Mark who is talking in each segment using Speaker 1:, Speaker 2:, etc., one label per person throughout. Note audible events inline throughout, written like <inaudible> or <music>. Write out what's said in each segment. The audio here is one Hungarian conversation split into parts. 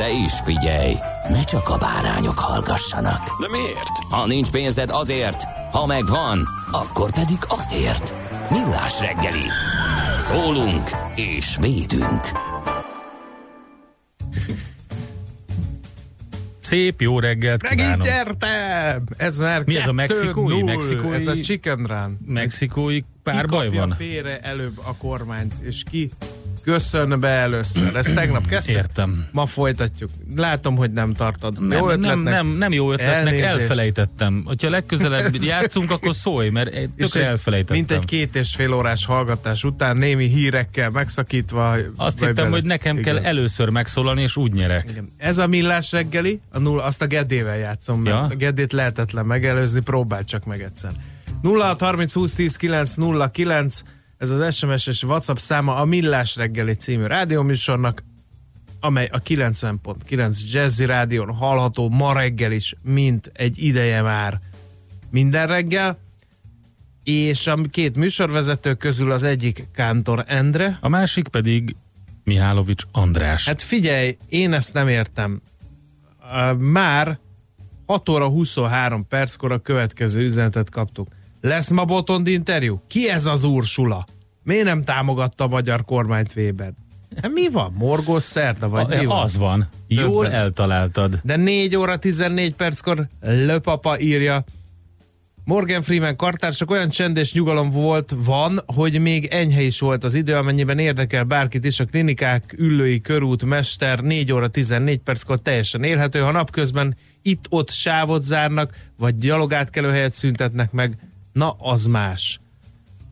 Speaker 1: De is figyelj, ne csak a bárányok hallgassanak.
Speaker 2: De miért?
Speaker 1: Ha nincs pénzed azért, ha megvan, akkor pedig azért. Millás reggeli. Szólunk és védünk.
Speaker 3: Szép jó reggelt
Speaker 4: Megint
Speaker 3: kívánok!
Speaker 4: gyertem! Ez már
Speaker 3: Mi ez a
Speaker 4: 2-0.
Speaker 3: mexikói? Mexikói-
Speaker 4: Ez a chicken run.
Speaker 3: Mexikói párbaj
Speaker 4: ki kapja
Speaker 3: van?
Speaker 4: félre előbb a kormányt, és ki köszön be először. Ezt tegnap kezdtük?
Speaker 3: Értem.
Speaker 4: Ma folytatjuk. Látom, hogy nem tartad.
Speaker 3: Nem,
Speaker 4: jó
Speaker 3: nem,
Speaker 4: ötletnek.
Speaker 3: nem, nem jó ötletnek,
Speaker 4: Elnézést.
Speaker 3: elfelejtettem. Hogyha legközelebb játszunk, akkor szólj, mert tökre elfelejtettem.
Speaker 4: Mint egy két és fél órás hallgatás után, némi hírekkel megszakítva.
Speaker 3: Azt hittem,
Speaker 4: bele-
Speaker 3: hogy nekem
Speaker 4: Igen.
Speaker 3: kell először megszólalni, és úgy nyerek.
Speaker 4: Igen. Ez a millás reggeli, a nulla, azt a Geddével játszom, mert
Speaker 3: Ja.
Speaker 4: a Geddét lehetetlen megelőzni, próbáld csak meg egyszer. 06 30 20 10 9 09, ez az SMS és WhatsApp száma a Millás reggeli című rádióműsornak, amely a 90.9 Jazzy Rádión hallható ma reggel is, mint egy ideje már minden reggel, és a két műsorvezető közül az egyik Kántor Endre,
Speaker 3: A másik pedig Mihálovics András.
Speaker 4: Hát figyelj, én ezt nem értem. Már 6 óra 23 perckor a következő üzenetet kaptuk. Lesz ma Botond interjú? Ki ez az Ursula? Miért nem támogatta a magyar kormányt Weber? Hát mi van? Morgós szerda, vagy mi
Speaker 3: a,
Speaker 4: van?
Speaker 3: az van. Jól
Speaker 4: Többen.
Speaker 3: eltaláltad.
Speaker 4: De 4 óra 14 perckor Löpapa írja, Morgan Freeman kartársak olyan csend és nyugalom volt, van, hogy még enyhe is volt az idő, amennyiben érdekel bárkit is, a klinikák, üllői körút, mester 4 óra 14 perckor teljesen élhető, ha napközben itt-ott sávot zárnak, vagy gyalogátkelőhelyet szüntetnek meg, na az más.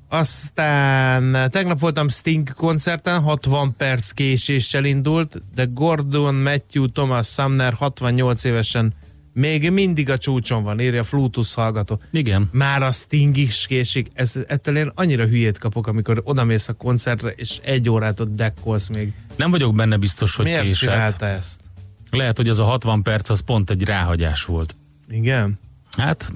Speaker 4: Aztán tegnap voltam Sting koncerten, 60 perc késéssel indult, de Gordon Matthew Thomas Sumner 68 évesen még mindig a csúcson van, írja Flutus hallgató.
Speaker 3: Igen.
Speaker 4: Már a Sting is késik. Ez, ettől én annyira hülyét kapok, amikor odamész a koncertre, és egy órát ott dekkolsz még.
Speaker 3: Nem vagyok benne biztos, hogy
Speaker 4: Miért
Speaker 3: késett.
Speaker 4: csinálta ezt?
Speaker 3: Lehet, hogy az a 60 perc az pont egy ráhagyás volt.
Speaker 4: Igen?
Speaker 3: Hát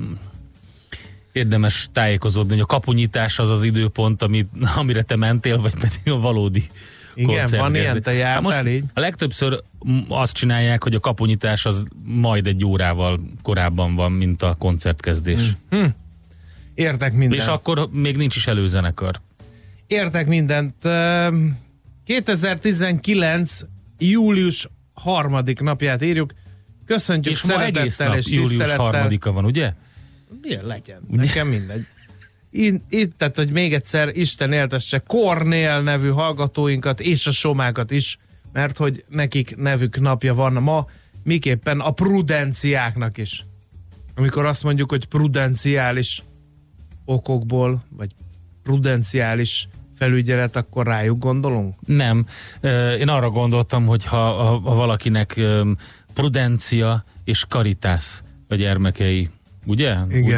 Speaker 3: érdemes tájékozódni, hogy a kapunyítás az az időpont, amit, amire te mentél, vagy pedig a valódi
Speaker 4: Igen,
Speaker 3: koncert
Speaker 4: van
Speaker 3: kezdés.
Speaker 4: ilyen, te
Speaker 3: Hát
Speaker 4: jártál
Speaker 3: most
Speaker 4: így?
Speaker 3: A legtöbbször azt csinálják, hogy a kapunyítás az majd egy órával korábban van, mint a koncertkezdés.
Speaker 4: Értek mindent.
Speaker 3: És akkor még nincs is előzenekar.
Speaker 4: Értek mindent. Ehm, 2019. július harmadik napját írjuk. Köszöntjük
Speaker 3: És ma egész
Speaker 4: szeretettel
Speaker 3: nap
Speaker 4: és
Speaker 3: július harmadika van, ugye?
Speaker 4: Milyen legyen? Nekem mindegy. Itt, itt, tehát, hogy még egyszer Isten éltesse Kornél nevű hallgatóinkat és a somákat is, mert hogy nekik nevük napja van ma, miképpen a prudenciáknak is. Amikor azt mondjuk, hogy prudenciális okokból, vagy prudenciális felügyelet, akkor rájuk gondolunk?
Speaker 3: Nem. Én arra gondoltam, hogy ha, ha, valakinek prudencia és karitász a gyermekei, ugye? Úgy,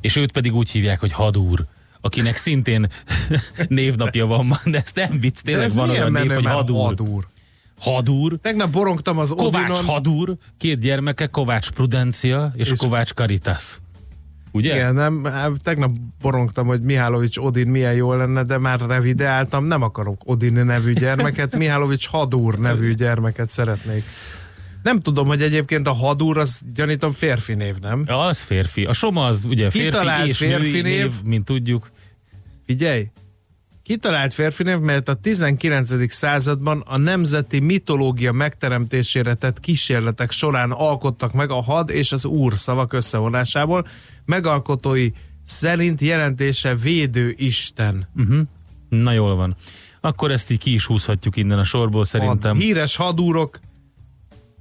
Speaker 3: és őt pedig úgy hívják, hogy hadúr akinek szintén <laughs> névnapja van, de ezt nem vicc, tényleg
Speaker 4: ez
Speaker 3: van olyan név, hogy hadúr.
Speaker 4: hadúr.
Speaker 3: Hadúr,
Speaker 4: Tegnap borongtam az
Speaker 3: Kovács
Speaker 4: Odinon.
Speaker 3: Hadúr, két gyermeke, Kovács Prudencia és,
Speaker 4: És-
Speaker 3: Kovács Karitas. Ugye?
Speaker 4: Igen, nem, hát tegnap borongtam, hogy Mihálovics Odin milyen jó lenne, de már revideáltam, nem akarok Odin nevű gyermeket, Mihálovics Hadúr nevű gyermeket szeretnék. Nem tudom, hogy egyébként a Hadúr az gyanítom férfi név, nem?
Speaker 3: Ja, az férfi. A Soma az ugye férfi
Speaker 4: Kitalált
Speaker 3: és
Speaker 4: férfi név?
Speaker 3: név, mint tudjuk.
Speaker 4: Figyelj! Kitalált férfinév, mert a 19. században a nemzeti mitológia megteremtésére tett kísérletek során alkottak meg a had és az úr szavak összevonásából. Megalkotói szerint jelentése védő isten.
Speaker 3: Uh-huh. Na jól van. Akkor ezt így ki is húzhatjuk innen a sorból szerintem.
Speaker 4: A híres hadúrok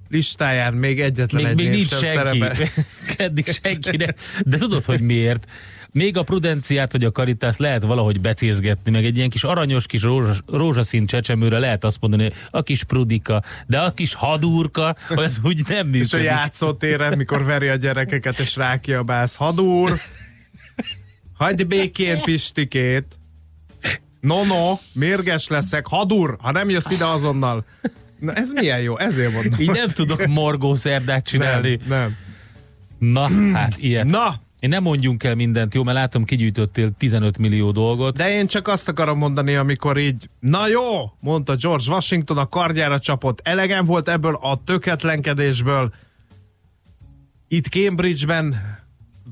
Speaker 4: listáján még egyetlen
Speaker 3: még,
Speaker 4: egy
Speaker 3: még nincs
Speaker 4: sem
Speaker 3: senki. <laughs> Eddig <laughs> senki. De, de tudod, hogy miért? Még a prudenciát, vagy a karitás lehet valahogy becézgetni, meg egy ilyen kis aranyos kis rózsas, rózsaszín csecsemőre lehet azt mondani, hogy a kis prudika, de a kis hadúrka, az úgy nem működik. <laughs>
Speaker 4: És a játszótéren, mikor veri a gyerekeket, és rákiabálsz, hadúr, hagyd békén Pistikét, no, no, mérges leszek, hadúr, ha nem jössz ide azonnal. Na ez milyen jó, ezért mondom.
Speaker 3: Így nem tudok morgó szerdát csinálni.
Speaker 4: Nem,
Speaker 3: Na, hát ilyet.
Speaker 4: nem. Na,
Speaker 3: Én nem mondjunk el mindent, jó, mert látom, kigyűjtöttél 15 millió dolgot.
Speaker 4: de én csak azt akarom mondani, amikor így, na jó, mondta George Washington, a kardjára csapott. Elegem volt ebből a töketlenkedésből. Itt Cambridge-ben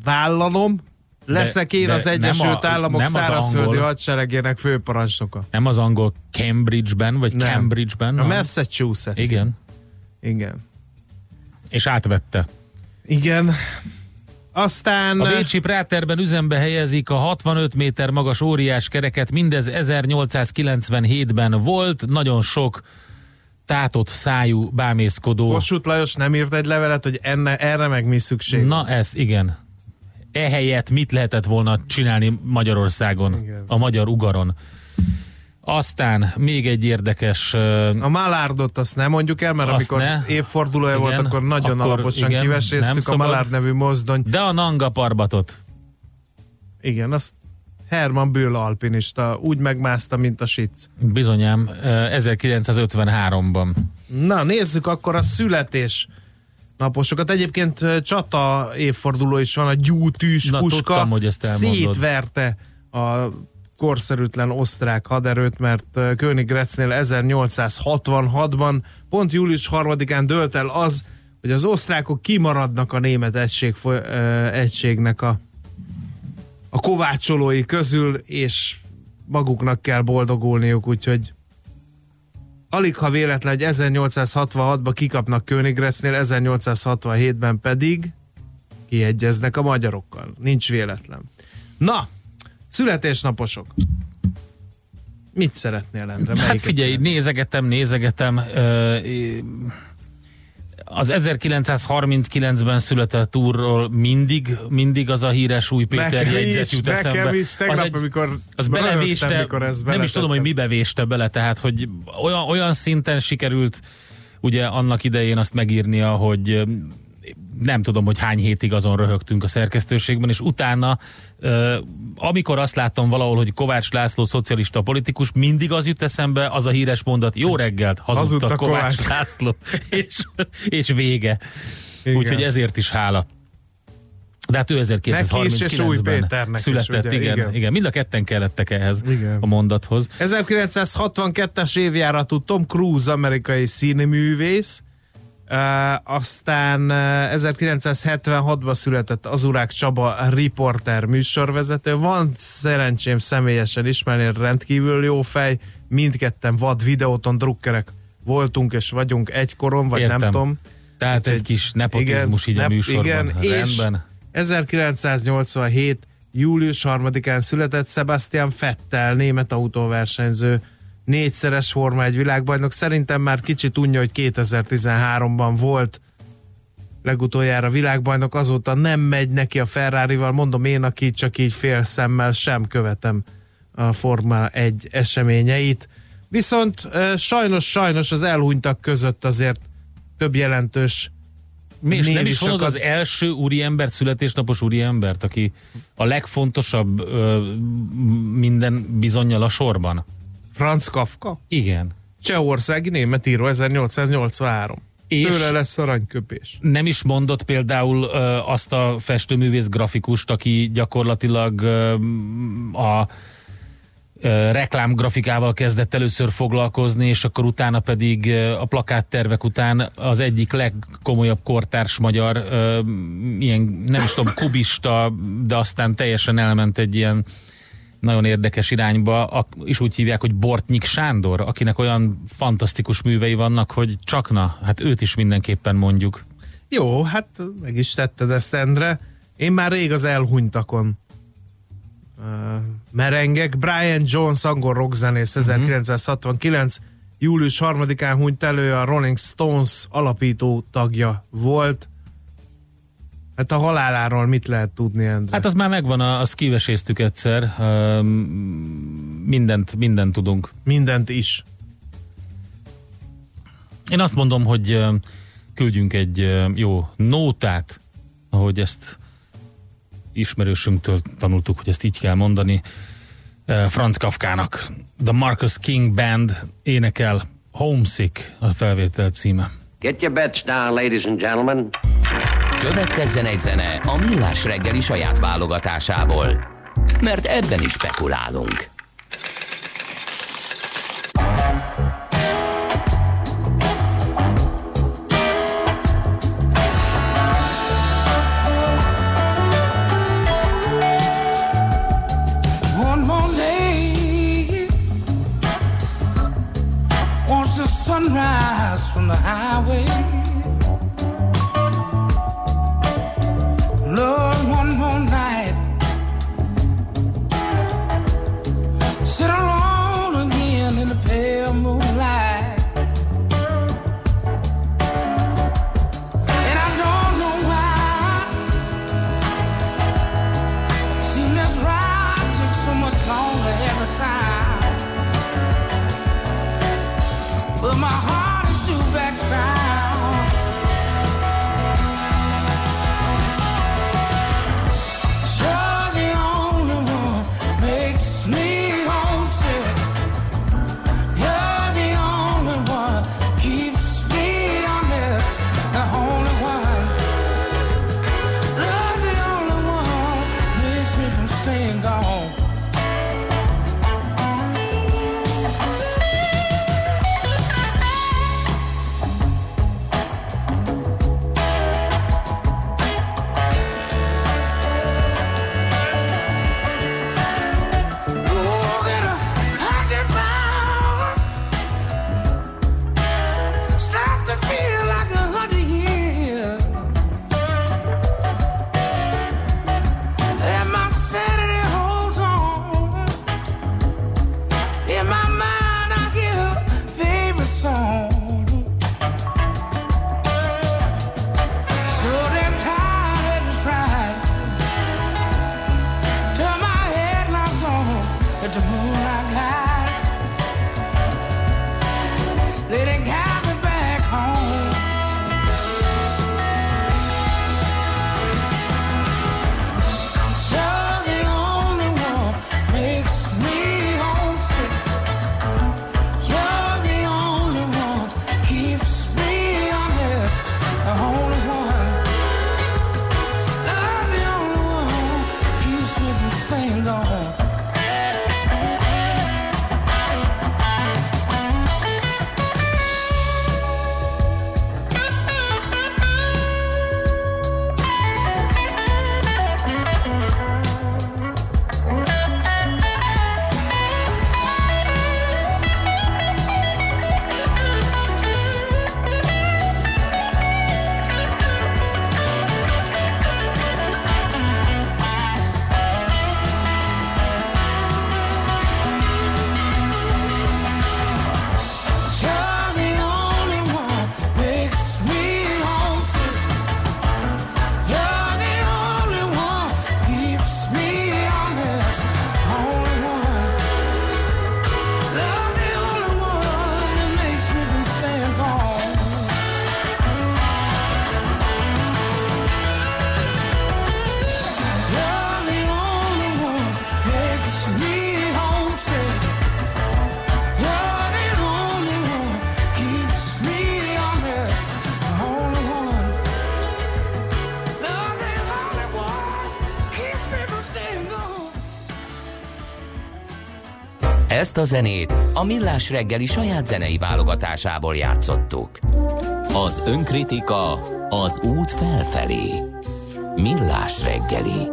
Speaker 4: vállalom, leszek én
Speaker 3: de
Speaker 4: az Egyesült
Speaker 3: a-
Speaker 4: Államok
Speaker 3: nem az
Speaker 4: szárazföldi
Speaker 3: angol.
Speaker 4: hadseregének főparancsnoka.
Speaker 3: Nem az angol Cambridge-ben, vagy
Speaker 4: Nem.
Speaker 3: Cambridge-ben?
Speaker 4: A Massachusetts.
Speaker 3: Igen.
Speaker 4: Igen.
Speaker 3: És átvette.
Speaker 4: Igen. Aztán...
Speaker 3: A Bécsi Práterben üzembe helyezik a 65 méter magas óriás kereket, mindez 1897-ben volt, nagyon sok tátott szájú bámészkodó.
Speaker 4: Kossuth Lajos nem írt egy levelet, hogy enne, erre meg mi szükség?
Speaker 3: Na ez, igen. Ehelyett mit lehetett volna csinálni Magyarországon,
Speaker 4: Igen.
Speaker 3: a magyar ugaron. Aztán még egy érdekes...
Speaker 4: A Malárdot azt nem mondjuk el, mert amikor
Speaker 3: ne.
Speaker 4: évfordulója
Speaker 3: Igen,
Speaker 4: volt, akkor nagyon
Speaker 3: akkor
Speaker 4: alaposan
Speaker 3: igen,
Speaker 4: kiveséztük a. Malárd nevű mozdony.
Speaker 3: De a Nanga Parbatot.
Speaker 4: Igen, azt Herman Böll alpinista úgy megmászta, mint a sic.
Speaker 3: Bizonyám, ö, 1953-ban.
Speaker 4: Na, nézzük akkor a születés naposokat. Egyébként csata évforduló is van, a gyútűs
Speaker 3: Na,
Speaker 4: puska
Speaker 3: tudtam, hogy ezt elmondod.
Speaker 4: szétverte a korszerűtlen osztrák haderőt, mert Königgrätznél 1866-ban pont július 3-án dölt el az, hogy az osztrákok kimaradnak a német egység, egységnek a, a kovácsolói közül, és maguknak kell boldogulniuk, úgyhogy alig ha véletlen, hogy 1866-ban kikapnak Königgrätznél, 1867-ben pedig kiegyeznek a magyarokkal. Nincs véletlen. Na, születésnaposok. Mit szeretnél, Endre?
Speaker 3: Hát figyelj,
Speaker 4: szeretnél?
Speaker 3: nézegetem, nézegetem. ö, Az 1939-ben született úrról mindig, mindig az a híres új Péter
Speaker 4: Nekem
Speaker 3: jegyzet jut
Speaker 4: nekem
Speaker 3: eszembe.
Speaker 4: is, tegnap,
Speaker 3: az egy,
Speaker 4: amikor
Speaker 3: az belevéste,
Speaker 4: mikor ezt
Speaker 3: nem is tudom, hogy
Speaker 4: beletettem.
Speaker 3: mibe véste bele, tehát hogy olyan, olyan szinten sikerült ugye annak idején azt megírnia, hogy nem tudom, hogy hány hétig azon röhögtünk a szerkesztőségben, és utána, amikor azt láttam valahol, hogy Kovács László szocialista politikus, mindig az jut eszembe, az a híres mondat, jó reggelt, hazudta,
Speaker 4: Hazudta
Speaker 3: Kovács,
Speaker 4: Kovács.
Speaker 3: László, <laughs> és, és vége. Úgyhogy ezért is hála. De hát ő
Speaker 4: Neki is, és Új
Speaker 3: 1939-ben
Speaker 4: Péternek is,
Speaker 3: született,
Speaker 4: ugye?
Speaker 3: igen, igen,
Speaker 4: Igen.
Speaker 3: Mind a ketten kellettek ehhez
Speaker 4: Igen.
Speaker 3: a mondathoz.
Speaker 4: 1962-es évjáratú Tom Cruise amerikai színművész, Uh, aztán uh, 1976-ban született Azurák Csaba riporter műsorvezető. Van szerencsém személyesen ismerni, rendkívül jó fej. Mindketten vad videóton drukkerek voltunk és vagyunk egykoron, vagy
Speaker 3: Értem.
Speaker 4: nem tudom.
Speaker 3: Tehát egy, egy kis nepotizmus így a műsorban.
Speaker 4: Igen, és
Speaker 3: Rendben.
Speaker 4: 1987. július 3-án született Sebastian Vettel, német autóversenyző, négyszeres Forma egy világbajnok. Szerintem már kicsit unja, hogy 2013-ban volt legutoljára világbajnok, azóta nem megy neki a Ferrari-val, mondom én, aki csak így fél szemmel sem követem a Forma egy eseményeit. Viszont eh, sajnos, sajnos az elhunytak között azért több jelentős
Speaker 3: És nem is mondod az első úriembert, születésnapos úriembert, aki a legfontosabb ö, minden bizonyal a sorban?
Speaker 4: Franz Kafka?
Speaker 3: Igen.
Speaker 4: Csehországi német író 1883.
Speaker 3: És-
Speaker 4: Tőle lesz aranyköpés.
Speaker 3: Nem is mondott például ö, azt a festőművész grafikust, aki gyakorlatilag ö, a reklámgrafikával kezdett először foglalkozni, és akkor utána pedig a plakáttervek után az egyik legkomolyabb kortárs magyar, ilyen nem is tudom, kubista, de aztán teljesen elment egy ilyen nagyon érdekes irányba, is úgy hívják, hogy Bortnyik Sándor, akinek olyan fantasztikus művei vannak, hogy csak na, hát őt is mindenképpen mondjuk.
Speaker 4: Jó, hát meg is tetted ezt, Endre. Én már rég az elhunytakon uh, merengek. Brian Jones, angol rockzenész, 1969. Mm-hmm. július 3-án hunyt elő, a Rolling Stones alapító tagja volt. Hát a haláláról mit lehet tudni, Endre?
Speaker 3: Hát az már megvan, azt kiveséztük egyszer. Mindent, mindent tudunk.
Speaker 4: Mindent is.
Speaker 3: Én azt mondom, hogy küldjünk egy jó nótát, ahogy ezt ismerősünktől tanultuk, hogy ezt így kell mondani. Franz Kafkának The Marcus King Band énekel Homesick a felvétel címe.
Speaker 5: Get your bets down, ladies and gentlemen.
Speaker 1: Következzen egy zene a Millás reggeli saját válogatásából, mert ebben is spekulálunk.
Speaker 6: sunrise from the highway
Speaker 1: Ezt a zenét a Millás reggeli saját zenei válogatásából játszottuk. Az önkritika az út felfelé. Millás reggeli.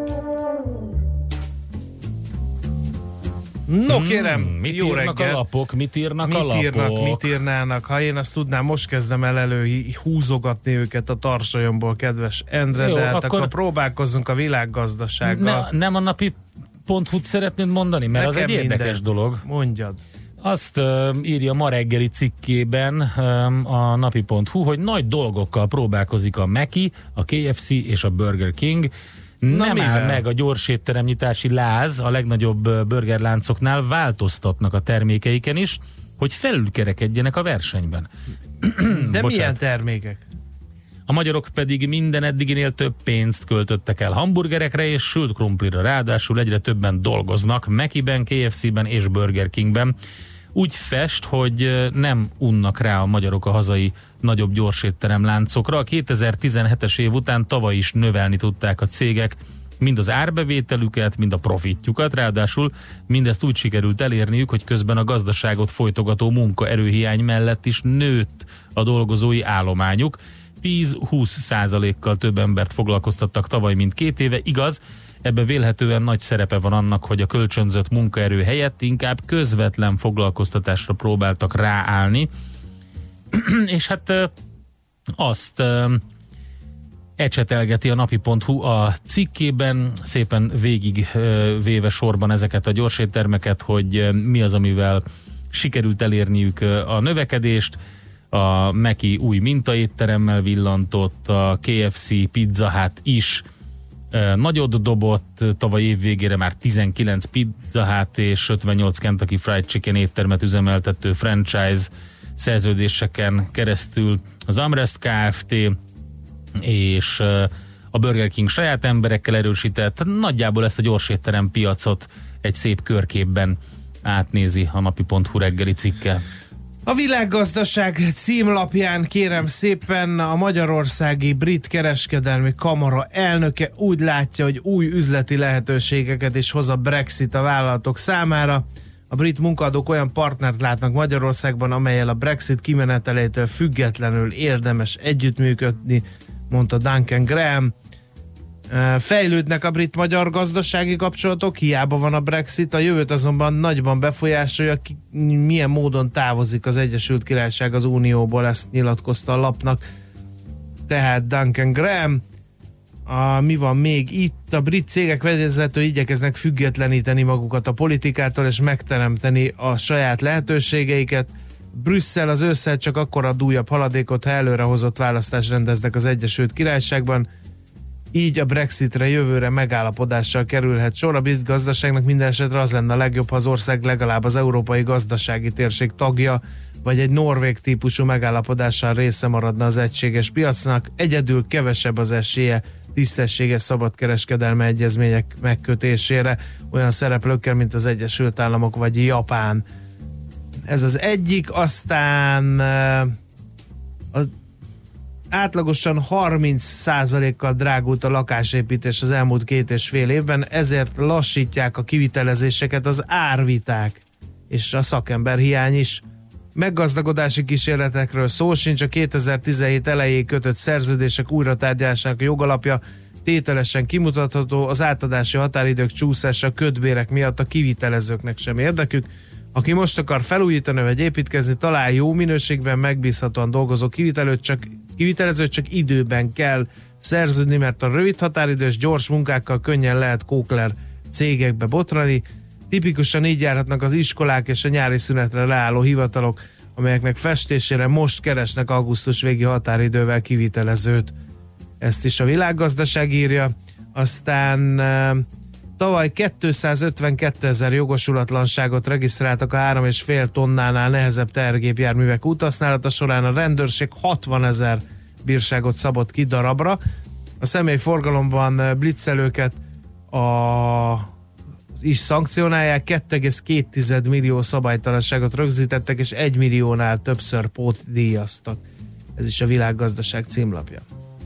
Speaker 4: No kérem,
Speaker 3: Hmm, mit
Speaker 4: jó
Speaker 3: írnak
Speaker 4: reggel.
Speaker 3: a lapok? Mit írnak
Speaker 4: Mit
Speaker 3: a lapok?
Speaker 4: írnak, mit írnának? Ha én azt tudnám, most kezdem el előhúzogatni őket a tarsajomból, kedves Endre,
Speaker 3: Jó,
Speaker 4: de hát
Speaker 3: akkor-
Speaker 4: akkor próbálkozzunk a világgazdasággal.
Speaker 3: Ne, nem a napi pont szeretnéd mondani? Mert az
Speaker 4: Nekem
Speaker 3: egy érdekes
Speaker 4: mindegy.
Speaker 3: dolog.
Speaker 4: Mondjad.
Speaker 3: Azt uh, írja ma reggeli cikkében um, a napi.hu, hogy nagy dolgokkal próbálkozik a Meki, a KFC és a Burger King.
Speaker 4: Na,
Speaker 3: Nem
Speaker 4: mivel?
Speaker 3: áll meg a gyors étteremnyitási láz a legnagyobb burgerláncoknál, változtatnak a termékeiken is, hogy felülkerekedjenek a versenyben.
Speaker 4: De
Speaker 3: Bocsánat.
Speaker 4: milyen termékek?
Speaker 3: A magyarok pedig minden eddiginél több pénzt költöttek el hamburgerekre és sült krumplira, ráadásul egyre többen dolgoznak Mekiben, KFC-ben és Burger Kingben. Úgy fest, hogy nem unnak rá a magyarok a hazai nagyobb gyorsétterem láncokra. A 2017-es év után tavaly is növelni tudták a cégek mind az árbevételüket, mind a profitjukat, ráadásul mindezt úgy sikerült elérniük, hogy közben a gazdaságot folytogató munkaerőhiány mellett is nőtt a dolgozói állományuk. 10-20 százalékkal több embert foglalkoztattak tavaly, mint két éve. Igaz, ebbe vélhetően nagy szerepe van annak, hogy a kölcsönzött munkaerő helyett inkább közvetlen foglalkoztatásra próbáltak ráállni. <clears throat> És hát azt ecsetelgeti a napi.hu a cikkében, szépen végig véve sorban ezeket a gyorséttermeket, hogy mi az, amivel sikerült elérniük a növekedést. A Meki új mintaétteremmel villantott, a KFC Pizza Hut is ö, nagyot dobott, tavaly év végére már 19 Pizza Hut és 58 Kentucky Fried Chicken éttermet üzemeltető franchise szerződéseken keresztül az Amrest Kft és ö, a Burger King saját emberekkel erősített, nagyjából ezt a gyorsétterem piacot egy szép körképben átnézi a napi.hu reggeli cikke.
Speaker 4: A világgazdaság címlapján kérem szépen a Magyarországi Brit Kereskedelmi Kamara elnöke úgy látja, hogy új üzleti lehetőségeket is hoz a Brexit a vállalatok számára. A brit munkadók olyan partnert látnak Magyarországban, amelyel a Brexit kimenetelétől függetlenül érdemes együttműködni, mondta Duncan Graham. Fejlődnek a brit-magyar gazdasági kapcsolatok, hiába van a Brexit, a jövőt azonban nagyban befolyásolja, ki, milyen módon távozik az Egyesült Királyság az Unióból, ezt nyilatkozta a lapnak. Tehát Duncan Graham, a, mi van még itt? A brit cégek vezetői igyekeznek függetleníteni magukat a politikától és megteremteni a saját lehetőségeiket. Brüsszel az ősszel csak akkor ad újabb haladékot, ha előrehozott választást rendeznek az Egyesült Királyságban. Így a Brexitre jövőre megállapodással kerülhet sor. A brit gazdaságnak minden esetre az lenne a legjobb, ha az ország legalább az európai gazdasági térség tagja, vagy egy norvég típusú megállapodással része maradna az egységes piacnak. Egyedül kevesebb az esélye tisztességes szabadkereskedelme egyezmények megkötésére olyan szereplőkkel, mint az Egyesült Államok vagy Japán. Ez az egyik, aztán eh, átlagosan 30%-kal drágult a lakásépítés az elmúlt két és fél évben, ezért lassítják a kivitelezéseket az árviták és a szakember hiány is. Meggazdagodási kísérletekről szó sincs, a 2017 elejéig kötött szerződések újratárgyalásának a jogalapja tételesen kimutatható, az átadási határidők csúszása ködbérek miatt a kivitelezőknek sem érdekük. Aki most akar felújítani vagy építkezni, talál jó minőségben, megbízhatóan dolgozó kivitelőt, csak, kivitelezőt csak időben kell szerződni, mert a rövid határidős gyors munkákkal könnyen lehet kókler cégekbe botrani. Tipikusan így járhatnak az iskolák és a nyári szünetre leálló hivatalok, amelyeknek festésére most keresnek augusztus végi határidővel kivitelezőt. Ezt is a világgazdaság írja. Aztán eh, tavaly 252 ezer jogosulatlanságot regisztráltak a 3,5 tonnánál nehezebb tehergépjárművek úthasználata során. A rendőrség 60 ezer bírságot szabott ki darabra. A személyforgalomban blitzelőket a is szankcionálják, 2,2 millió szabálytalanságot rögzítettek, és 1 milliónál többször pótdíjaztak. Ez is a világgazdaság címlapja.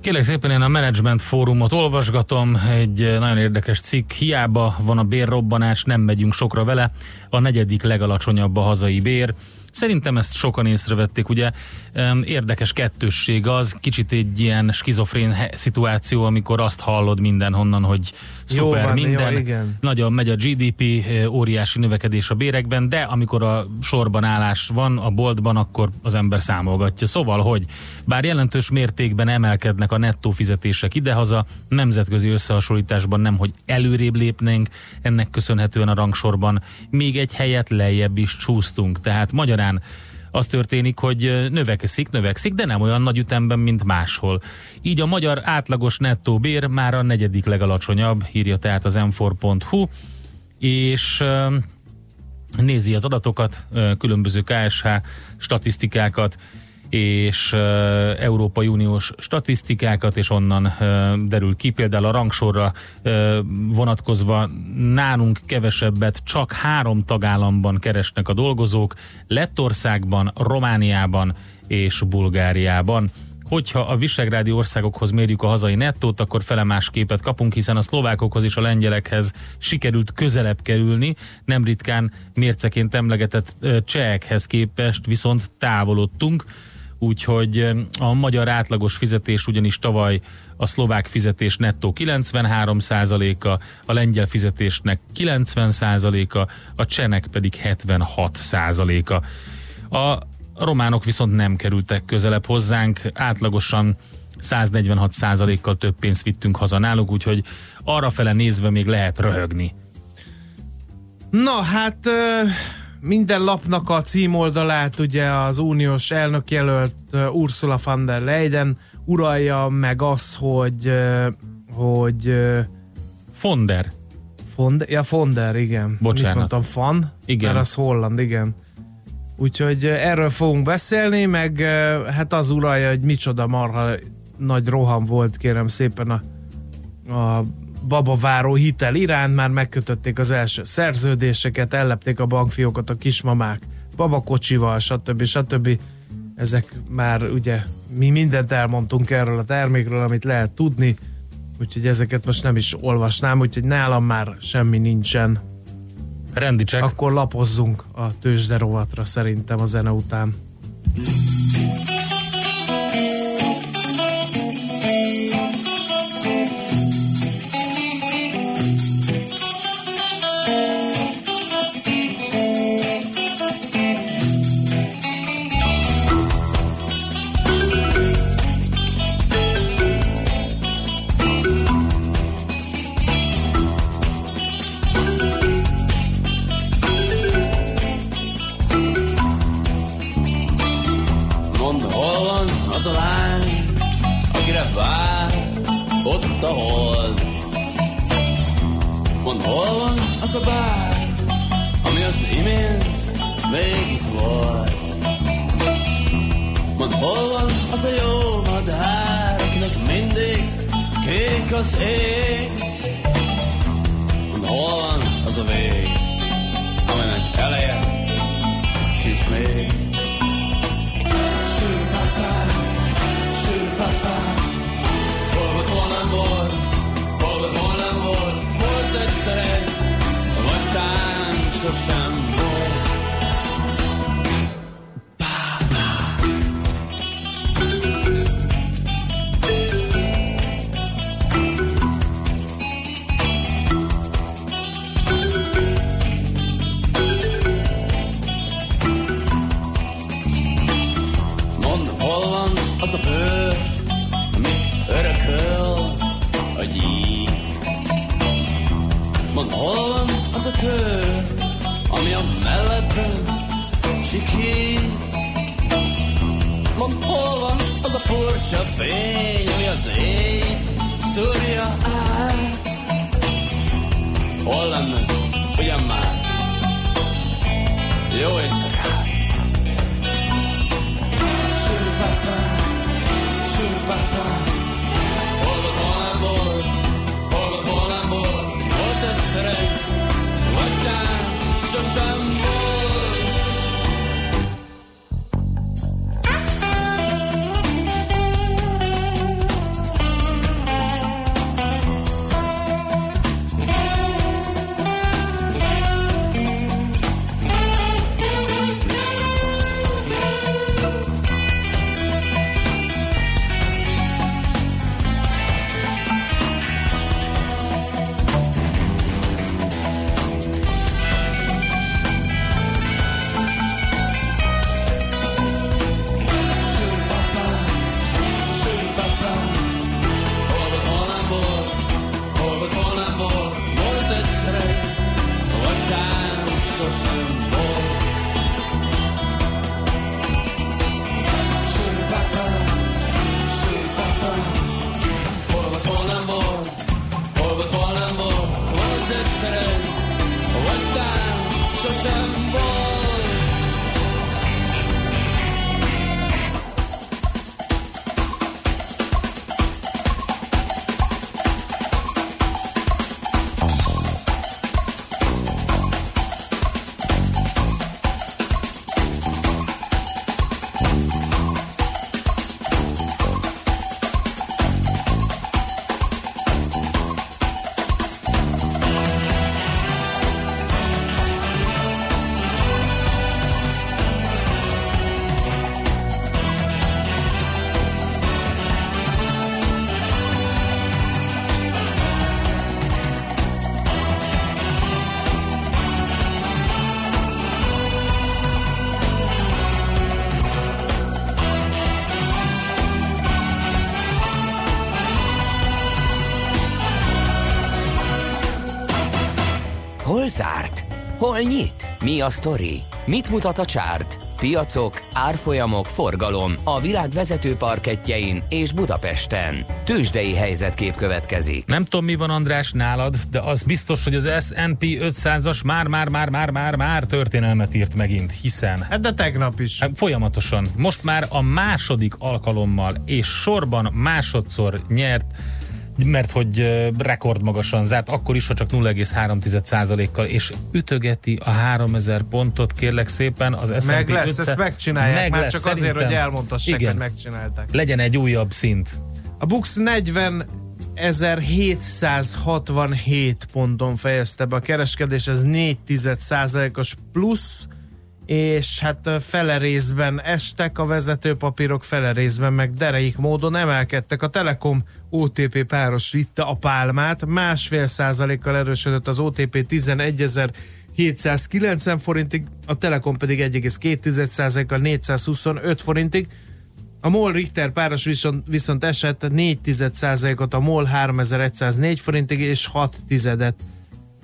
Speaker 3: Kérlek szépen, én a Management Fórumot olvasgatom, egy eh, nagyon érdekes cikk. Hiába van a bérrobbanás, nem megyünk sokra vele. A negyedik legalacsonyabb a hazai bér. Szerintem ezt sokan észrevették, ugye érdekes kettősség az, kicsit egy ilyen skizofrén szituáció, amikor azt hallod mindenhonnan, hogy szuper van, minden, jó, igen. nagyon megy a GDP, óriási növekedés a bérekben, de amikor a sorban állás van a boltban, akkor az ember számolgatja. Szóval, hogy bár jelentős mértékben emelkednek a nettó fizetések idehaza, nemzetközi összehasonlításban nem, hogy előrébb lépnénk, ennek köszönhetően a rangsorban még egy helyet lejjebb is csúsztunk. Tehát magyarán az történik, hogy növekszik, növekszik, de nem olyan nagy ütemben, mint máshol. Így a magyar átlagos nettó bér már a negyedik legalacsonyabb, írja tehát az m4.hu, és nézi az adatokat, különböző KSH statisztikákat, és Európai Uniós statisztikákat, és onnan derül ki. Például a rangsorra vonatkozva nálunk kevesebbet csak három tagállamban keresnek a dolgozók, Lettországban, Romániában és Bulgáriában. Hogyha a visegrádi országokhoz mérjük a hazai nettót, akkor fele más képet kapunk, hiszen a szlovákokhoz és a lengyelekhez sikerült közelebb kerülni, nem ritkán mérceként emlegetett csehekhez képest viszont távolodtunk úgyhogy a magyar átlagos fizetés ugyanis tavaly a szlovák fizetés nettó 93%-a, a lengyel fizetésnek 90%-a, a csenek pedig 76%-a. A románok viszont nem kerültek közelebb hozzánk, átlagosan 146%-kal több pénzt vittünk haza náluk, úgyhogy arra fele nézve még lehet röhögni.
Speaker 4: Na hát minden lapnak a címoldalát ugye az uniós elnökjelölt Ursula von der Leyen uralja meg az, hogy hogy
Speaker 3: Fonder.
Speaker 4: Fonder, ja Fonder, igen.
Speaker 3: Bocsánat.
Speaker 4: Mit mondtam, fan? Igen. Mert az holland, igen. Úgyhogy erről fogunk beszélni, meg hát az uralja, hogy micsoda marha nagy roham volt, kérem szépen a, a babaváró hitel iránt, már megkötötték az első szerződéseket, ellepték a bankfiókat a kismamák babakocsival, stb. stb. Ezek már ugye mi mindent elmondtunk erről a termékről, amit lehet tudni, úgyhogy ezeket most nem is olvasnám, úgyhogy nálam már semmi nincsen.
Speaker 3: Rendi.
Speaker 4: Akkor lapozzunk a tőzsderovatra szerintem a zene után.
Speaker 1: zárt? ott a hold. Mondd, hol
Speaker 7: van az a bár, ami az imént még itt volt. Mondd, hol van az a jó madár, akinek mindig kék az ég. Mondd, hol van az a vég, aminek eleje sincs még. esos amores.
Speaker 1: Hol nyit? Mi a sztori? Mit mutat a csárt? Piacok, árfolyamok, forgalom a világ vezető parketjein és Budapesten. Tősdei helyzetkép következik.
Speaker 3: Nem tudom, mi van András nálad, de az biztos, hogy az S&P 500-as már, már, már, már, már, már történelmet írt megint, hiszen...
Speaker 4: Hát de tegnap is.
Speaker 3: Hát folyamatosan. Most már a második alkalommal és sorban másodszor nyert mert hogy rekordmagasan zárt, akkor is, ha csak 0,3%-kal, és ütögeti a 3000 pontot, kérlek szépen, az S&P
Speaker 4: Meg lesz,
Speaker 3: 500,
Speaker 4: ezt megcsinálják
Speaker 3: meg
Speaker 4: már
Speaker 3: lesz,
Speaker 4: csak azért, hogy elmondhassák, hogy megcsinálták.
Speaker 3: Legyen egy újabb szint.
Speaker 4: A Bux 40 1767 ponton fejezte be a kereskedés, ez 4 os plusz, és hát fele részben estek a vezetőpapírok, fele részben meg dereik módon emelkedtek. A Telekom OTP páros vitte a pálmát, másfél százalékkal erősödött az OTP 11.790 forintig, a Telekom pedig 1,2 kal 425 forintig. A MOL Richter páros viszont, viszont esett 4 ot a MOL 3104 forintig és 6 tizedet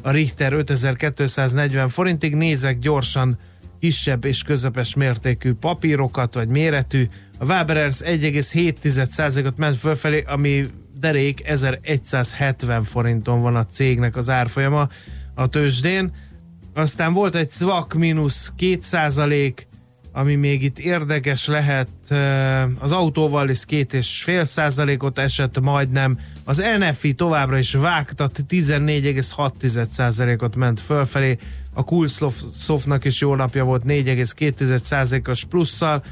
Speaker 4: a Richter 5240 forintig. Nézek gyorsan kisebb és közepes mértékű papírokat, vagy méretű. A Waberers 1,7%-ot ment fölfelé, ami derék 1170 forinton van a cégnek az árfolyama a tőzsdén. Aztán volt egy CVAK mínusz 2% ami még itt érdekes lehet, eh, az autóval is két és fél százalékot esett majdnem, az NFI továbbra is vágtat, 14,6 százalékot ment fölfelé, a Coolsoftnak is jó napja volt 4,2 százalékos plusszal,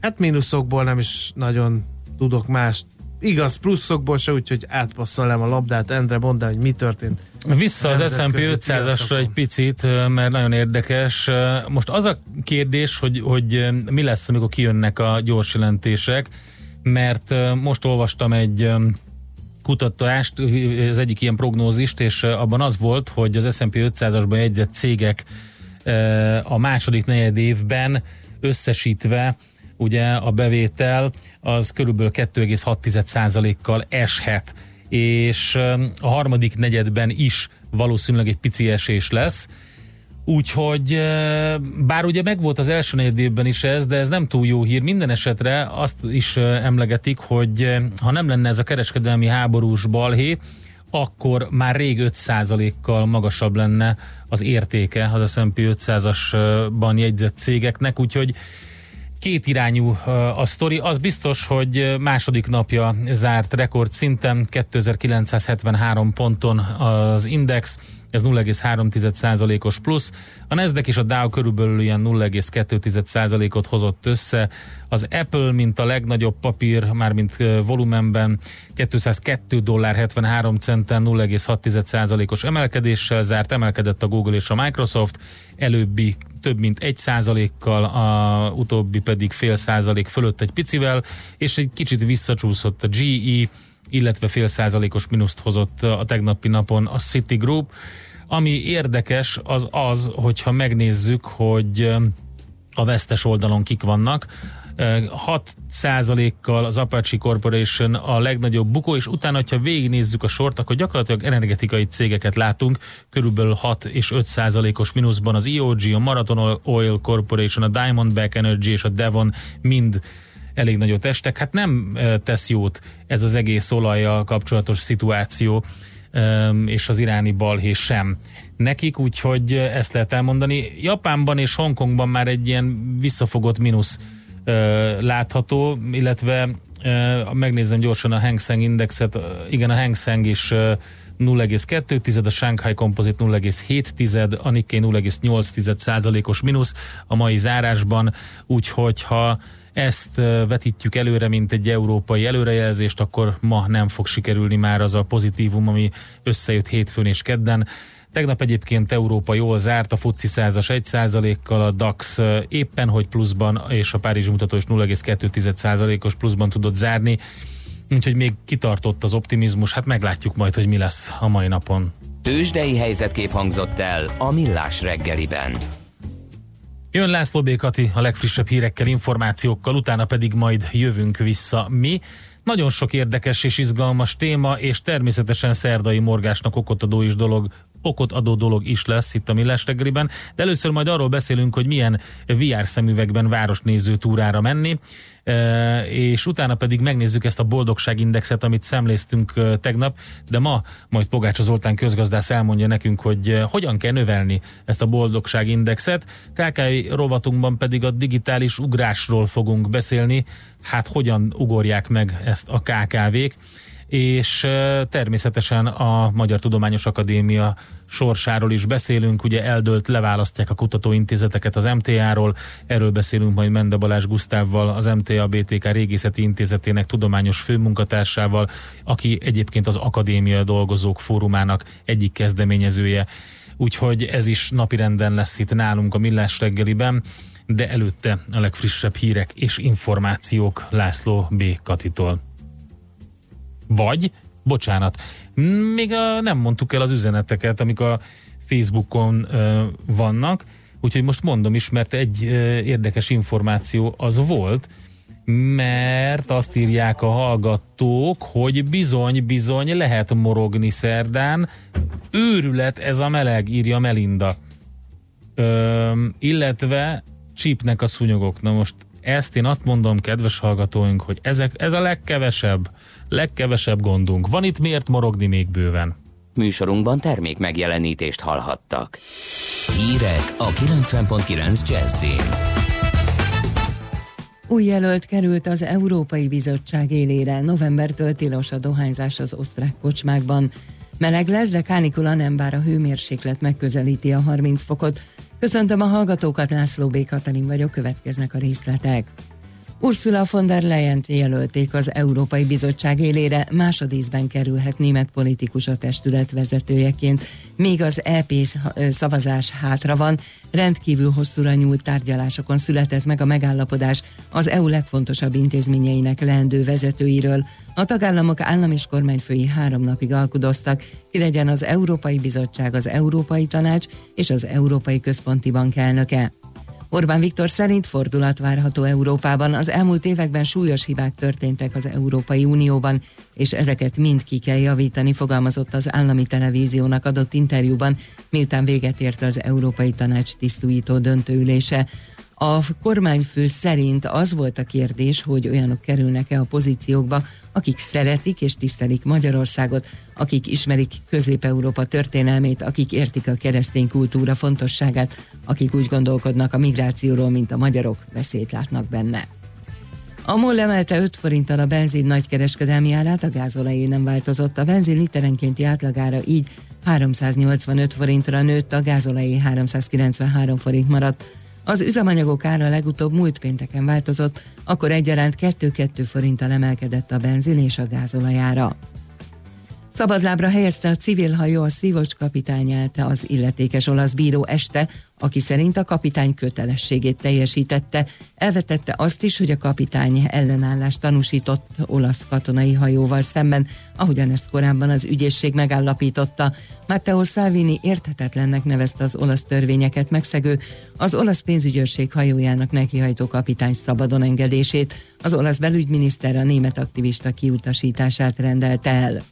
Speaker 4: hát mínuszokból nem is nagyon tudok más. Igaz, pluszokból se, úgyhogy átpasszolnám a labdát. Endre, mondd hogy mi történt.
Speaker 3: Vissza az S&P
Speaker 4: Nemzetközi
Speaker 3: 500-asra
Speaker 4: piacokon.
Speaker 3: egy picit, mert nagyon érdekes. Most az a kérdés, hogy, hogy mi lesz, amikor kijönnek a gyors jelentések, mert most olvastam egy kutatást, az egyik ilyen prognózist, és abban az volt, hogy az S&P 500-asban jegyzett cégek a második negyed évben összesítve ugye a bevétel az körülbelül 2,6%-kal eshet, és a harmadik negyedben is valószínűleg egy pici esés lesz, Úgyhogy bár ugye megvolt az első negyed évben is ez, de ez nem túl jó hír. Minden esetre azt is emlegetik, hogy ha nem lenne ez a kereskedelmi háborús balhé, akkor már rég 5%-kal magasabb lenne az értéke az S&P 500-asban jegyzett cégeknek, úgyhogy két irányú a sztori. Az biztos, hogy második napja zárt rekord szinten, 2973 ponton az index, ez 0,3%-os plusz. A Nasdaq és a Dow körülbelül ilyen 0,2%-ot hozott össze. Az Apple, mint a legnagyobb papír, mármint volumenben 202 dollár 73 centen 0,6%-os emelkedéssel zárt, emelkedett a Google és a Microsoft, előbbi több mint egy százalékkal, a utóbbi pedig fél százalék fölött egy picivel, és egy kicsit visszacsúszott a GE, illetve fél százalékos mínuszt hozott a tegnapi napon a Citigroup. Ami érdekes az az, hogyha megnézzük, hogy a vesztes oldalon kik vannak, 6 százalékkal az Apache Corporation a legnagyobb bukó, és utána, ha végignézzük a sort, akkor gyakorlatilag energetikai cégeket látunk, körülbelül 6 és 5 százalékos mínuszban az EOG, a Marathon Oil Corporation, a Diamondback Energy és a Devon mind elég nagyot estek. Hát nem tesz jót ez az egész olajjal kapcsolatos szituáció, és az iráni balhé sem nekik, úgyhogy ezt lehet elmondani. Japánban és Hongkongban már egy ilyen visszafogott mínusz látható, illetve megnézem gyorsan a Hang Seng indexet, igen, a Hang Seng is 0,2, a Shanghai Composite 0,7, a Nikkei 0,8 százalékos mínusz a mai zárásban, úgyhogy ha ezt vetítjük előre, mint egy európai előrejelzést, akkor ma nem fog sikerülni már az a pozitívum, ami összejött hétfőn és kedden. Tegnap egyébként Európa jól zárt, a FUCI 100-as 1% kal a DAX éppen hogy pluszban, és a Párizsi mutató is 0,2%-os pluszban tudott zárni, úgyhogy még kitartott az optimizmus, hát meglátjuk majd, hogy mi lesz a mai napon.
Speaker 1: Tőzsdei helyzetkép hangzott el a Millás reggeliben.
Speaker 3: Jön László B. Kati a legfrissebb hírekkel, információkkal, utána pedig majd jövünk vissza mi. Nagyon sok érdekes és izgalmas téma, és természetesen szerdai morgásnak okot adó is dolog okot adó dolog is lesz itt a Millás reggeliben, de először majd arról beszélünk, hogy milyen VR szemüvegben városnéző túrára menni és utána pedig megnézzük ezt a boldogságindexet, amit szemléztünk tegnap, de ma majd Pogácsa Zoltán közgazdász elmondja nekünk, hogy hogyan kell növelni ezt a boldogságindexet. KKI rovatunkban pedig a digitális ugrásról fogunk beszélni, hát hogyan ugorják meg ezt a KKV-k és természetesen a Magyar Tudományos Akadémia sorsáról is beszélünk, ugye eldőlt, leválasztják a kutatóintézeteket az MTA-ról, erről beszélünk majd Mende Balázs Gusztávval, az MTA BTK Régészeti Intézetének tudományos főmunkatársával, aki egyébként az Akadémia Dolgozók Fórumának egyik kezdeményezője. Úgyhogy ez is napirenden lesz itt nálunk a Millás reggeliben, de előtte a legfrissebb hírek és információk László B. Katitól. Vagy, bocsánat, még a, nem mondtuk el az üzeneteket, amik a Facebookon ö, vannak, úgyhogy most mondom is, mert egy ö, érdekes információ az volt, mert azt írják a hallgatók, hogy bizony, bizony lehet morogni szerdán. Őrület ez a meleg, írja Melinda. Ö, illetve csípnek a szúnyogok. Na most ezt én azt mondom, kedves hallgatóink, hogy ezek, ez a legkevesebb, legkevesebb gondunk. Van itt miért morogni még bőven?
Speaker 1: Műsorunkban termék megjelenítést hallhattak. Hírek a 90.9 Jazzin.
Speaker 8: Új jelölt került az Európai Bizottság élére. Novembertől tilos a dohányzás az osztrák kocsmákban. Meleg lesz, de kánikula nem, bár a hőmérséklet megközelíti a 30 fokot. Köszöntöm a hallgatókat, László B. Katalin vagyok, következnek a részletek. Ursula von der leyen jelölték az Európai Bizottság élére, másodízben kerülhet német politikus a testület vezetőjeként. Még az EP szavazás hátra van, rendkívül hosszúra nyúlt tárgyalásokon született meg a megállapodás az EU legfontosabb intézményeinek leendő vezetőiről. A tagállamok állam és kormányfői három napig alkudoztak, ki legyen az Európai Bizottság, az Európai Tanács és az Európai Központi Bank elnöke. Orbán Viktor szerint fordulat várható Európában. Az elmúlt években súlyos hibák történtek az Európai Unióban, és ezeket mind ki kell javítani, fogalmazott az állami televíziónak adott interjúban, miután véget ért az Európai Tanács tisztújító döntőülése. A kormányfő szerint az volt a kérdés, hogy olyanok kerülnek-e a pozíciókba, akik szeretik és tisztelik Magyarországot, akik ismerik Közép-Európa történelmét, akik értik a keresztény kultúra fontosságát, akik úgy gondolkodnak a migrációról, mint a magyarok, veszélyt látnak benne. A MOL emelte 5 forinttal a benzin nagykereskedelmi árát, a gázolajé nem változott. A benzin literenkénti átlagára így 385 forintra nőtt, a gázolajé 393 forint maradt. Az üzemanyagok ára legutóbb múlt pénteken változott, akkor egyaránt 2-2 forinttal emelkedett a benzin és a gázolajára. Szabadlábra helyezte a civil hajó a Szívocs kapitányát az illetékes olasz bíró este, aki szerint a kapitány kötelességét teljesítette. Elvetette azt is, hogy a kapitány ellenállást tanúsított olasz katonai hajóval szemben, ahogyan ezt korábban az ügyészség megállapította. Matteo Salvini érthetetlennek nevezte az olasz törvényeket megszegő, az olasz pénzügyőrség hajójának nekihajtó kapitány szabadon engedését, az olasz belügyminiszter a német aktivista kiutasítását rendelte el.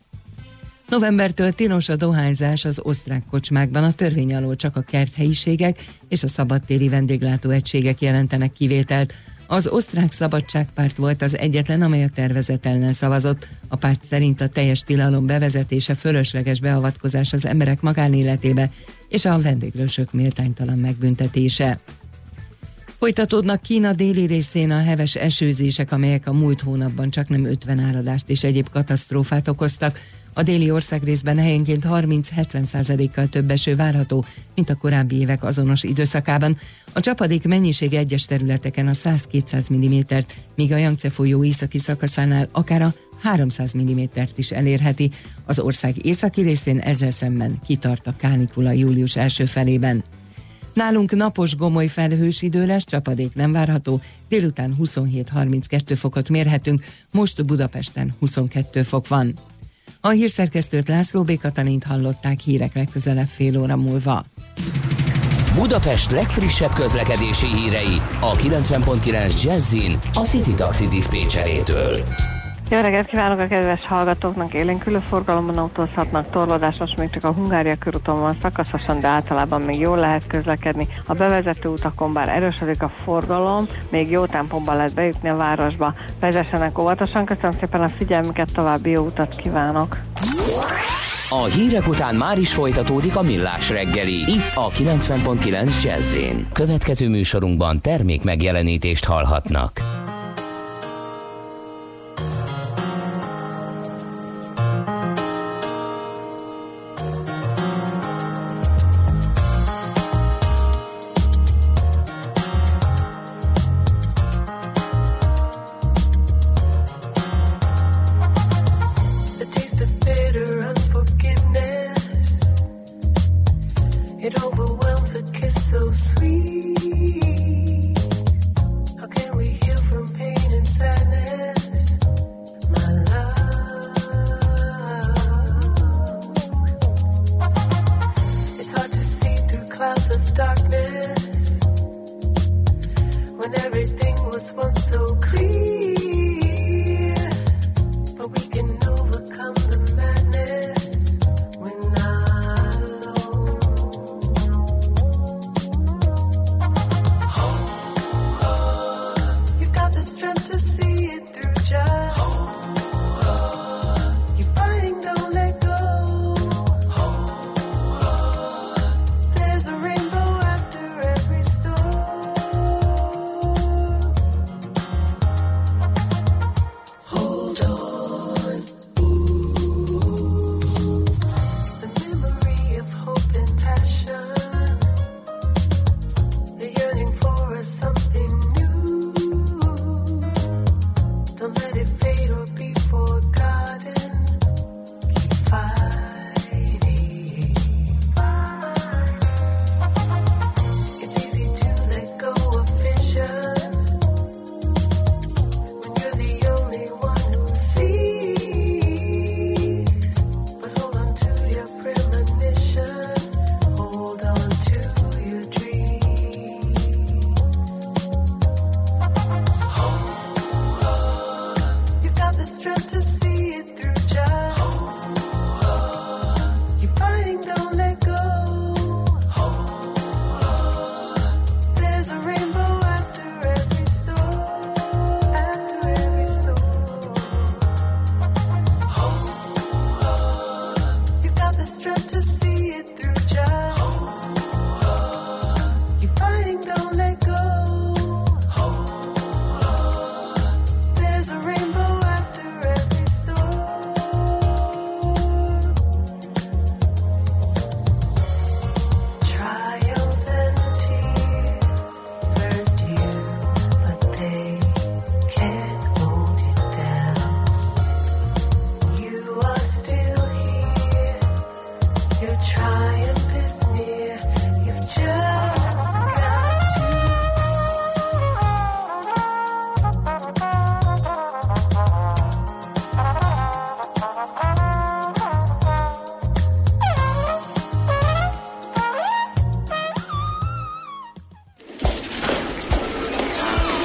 Speaker 8: Novembertől tilos a dohányzás az osztrák kocsmákban, a törvény alól csak a kerthelyiségek és a szabadtéri vendéglátó egységek jelentenek kivételt. Az osztrák szabadságpárt volt az egyetlen, amely a tervezet ellen szavazott. A párt szerint a teljes tilalom bevezetése fölösleges beavatkozás az emberek magánéletébe és a vendéglősök méltánytalan megbüntetése. Folytatódnak Kína déli részén a heves esőzések, amelyek a múlt hónapban csak nem 50 áradást és egyéb katasztrófát okoztak. A déli ország részben helyenként 30-70 százalékkal több eső várható, mint a korábbi évek azonos időszakában. A csapadék mennyiség egyes területeken a 100-200 mm-t, míg a Yangtze folyó északi szakaszánál akár a 300 mm-t is elérheti. Az ország északi részén ezzel szemben kitart a kánikula július első felében. Nálunk napos gomoly felhős idő lesz, csapadék nem várható, délután 27-32 fokot mérhetünk, most Budapesten 22 fok van. A hírszerkesztőt László B. Katalint hallották hírek legközelebb fél óra múlva.
Speaker 1: Budapest legfrissebb közlekedési hírei a 90.9 Jazzin a City Taxi Dispécsejétől.
Speaker 9: Jó reggelt kívánok a kedves hallgatóknak! Élénkülő forgalomban autózhatnak, torlódás most még csak a Hungária körúton van szakaszosan, de általában még jól lehet közlekedni. A bevezető utakon bár erősödik a forgalom, még jó tempóban lehet bejutni a városba. Vezessenek óvatosan, köszönöm szépen a figyelmüket, további jó utat kívánok!
Speaker 10: A hírek után már is folytatódik a millás reggeli, itt a 90.9 jazz Következő műsorunkban termék megjelenítést hallhatnak.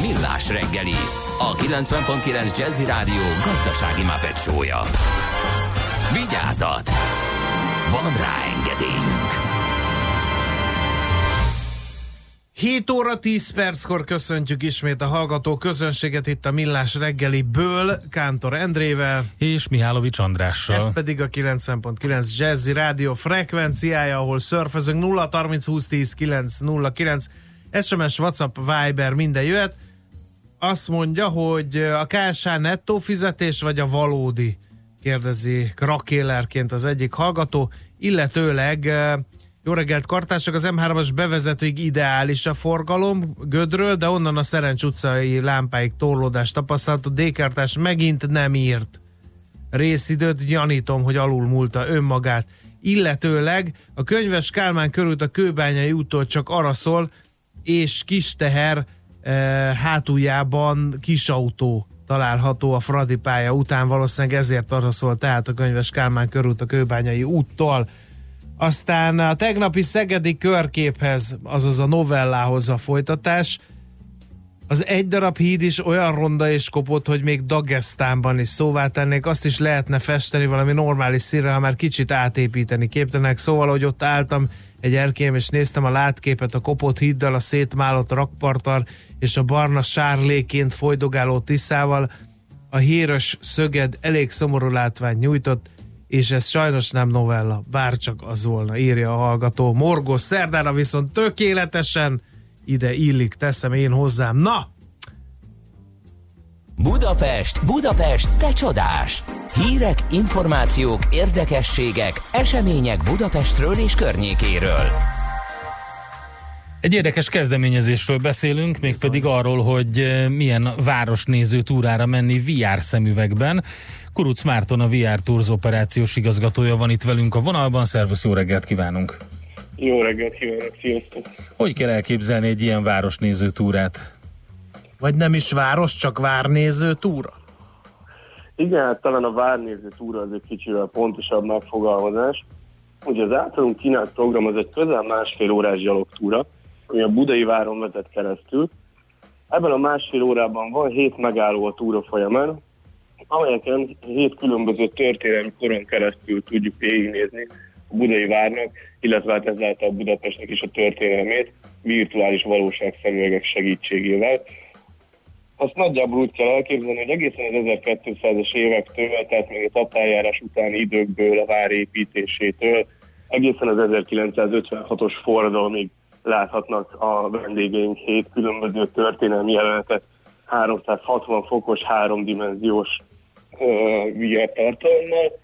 Speaker 10: Millás reggeli, a 90.9 Jazzy Rádió gazdasági mapetsója. Vigyázat! Van rá engedélyünk!
Speaker 4: 7 óra 10 perckor köszöntjük ismét a hallgató közönséget itt a Millás reggeliből Kántor Endrével.
Speaker 3: És Mihálovics Andrással.
Speaker 4: Ez pedig a 90.9 Jazzy Rádió frekvenciája, ahol szörfözünk 0 30 20 10 9 0 9 SMS, WhatsApp, Viber, minden jöhet azt mondja, hogy a KSH nettó fizetés, vagy a valódi, kérdezi krakélerként az egyik hallgató, illetőleg jó reggelt kartások, az M3-as bevezetőig ideális a forgalom Gödről, de onnan a Szerencs utcai lámpáig torlódás tapasztalható, d. Megint nem írt részidőt, gyanítom, hogy alul múlta önmagát. Illetőleg a könyves Kálmán körült a Kőbányai úttól csak arra szól, és kis hátuljában kisautó található a Fradi pálya után, valószínűleg ezért arra szól tehát a könyves Kálmán körút a Kőbányai úttól. Aztán a tegnapi szegedi körképhez, azaz a novellához a folytatás, az egy darab híd is olyan ronda és kopott, hogy még Dagestánban is szóvá tennék, azt is lehetne festeni valami normális színre, ha már kicsit átépíteni képtelenek. Szóval, hogy ott álltam egy erkém, és néztem a látképet a kopott híddal, a szétmálott rakpartar és a barna sárléként folydogáló tiszával, a híres szöged elég szomorú látvány nyújtott, és ez sajnos nem novella, bárcsak az volna, írja a hallgató. Morgos szerdára viszont tökéletesen ide illik, teszem én hozzám. Na!
Speaker 1: Budapest, Budapest, te csodás! Hírek, információk, érdekességek, események Budapestről és környékéről.
Speaker 3: Egy érdekes kezdeményezésről beszélünk, mégpedig arról, hogy eh, milyen városnéző túrára menni VR szemüvegben. Kuruc Márton, a VR Tours operációs igazgatója van itt velünk a vonalban. Szervusz, jó reggelt kívánunk!
Speaker 11: Jó reggelt kívánok, sziasztok!
Speaker 3: Hogy kell elképzelni egy ilyen városnéző túrát?
Speaker 4: Vagy nem is város, csak várnéző túra?
Speaker 11: Igen, hát talán a várnéző túra az egy kicsivel pontosabb megfogalmazás. Ugye az általunk kínált program az egy közel másfél órás gyalogtúra, ami a Budai váron vezet keresztül. Ebben a másfél órában van hét megálló a túra folyamán, amelyeken hét különböző történelmi koron keresztül tudjuk végignézni Budai várnak, illetve hát ezáltal Budapestnek is a történelmét virtuális valóságszemüvegek segítségével. Azt nagyjából úgy kell elképzelni, hogy egészen az 1200-es évektől, tehát még a tatárjárás utáni időkből, a vár építésétől, egészen az 1956-os forradalomig láthatnak a vendégeink hét különböző történelmi jelenetet 360 fokos, háromdimenziós VR tartalommal.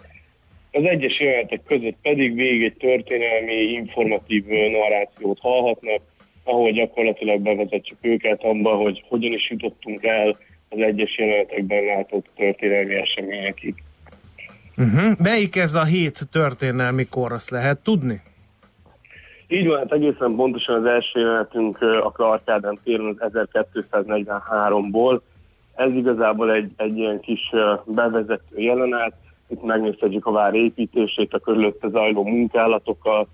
Speaker 11: Az egyes jelenetek között pedig végig egy történelmi, informatív narrációt hallhatnak, ahol gyakorlatilag bevezetjük őket abba, hogy hogyan is jutottunk el az egyes jelenetekben látott történelmi eseményekig.
Speaker 4: Uh-huh. Melyik ez a hét történelmi kor, azt lehet tudni?
Speaker 11: Így van, hát egészen pontosan az első jelenetünk a Clark Ádám téren az 1243-ból. Ez igazából egy, egy ilyen kis bevezető jelenet, itt megnézhetjük a vár építését, a körülötte zajló munkálatokat,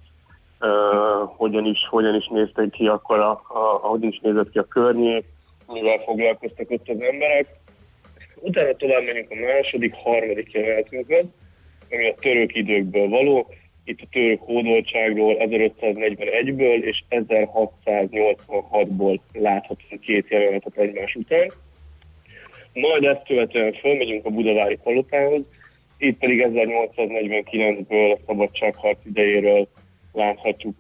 Speaker 11: uh, hogyan, is, hogyan is néztek ki akkor, a, a, hogyan is nézett ki a környék, mivel foglalkoztak ott az emberek. Utána tovább megyünk a második, harmadik jelenetünkön, ami a török időkből való. Itt a török hódoltságról 1541-ből és 1686-ból láthatunk két jelenetet egymás után. Majd ezt követően fölmegyünk a Budavári palotához, itt pedig 1849-ből a szabadságharc idejéről láthatjuk,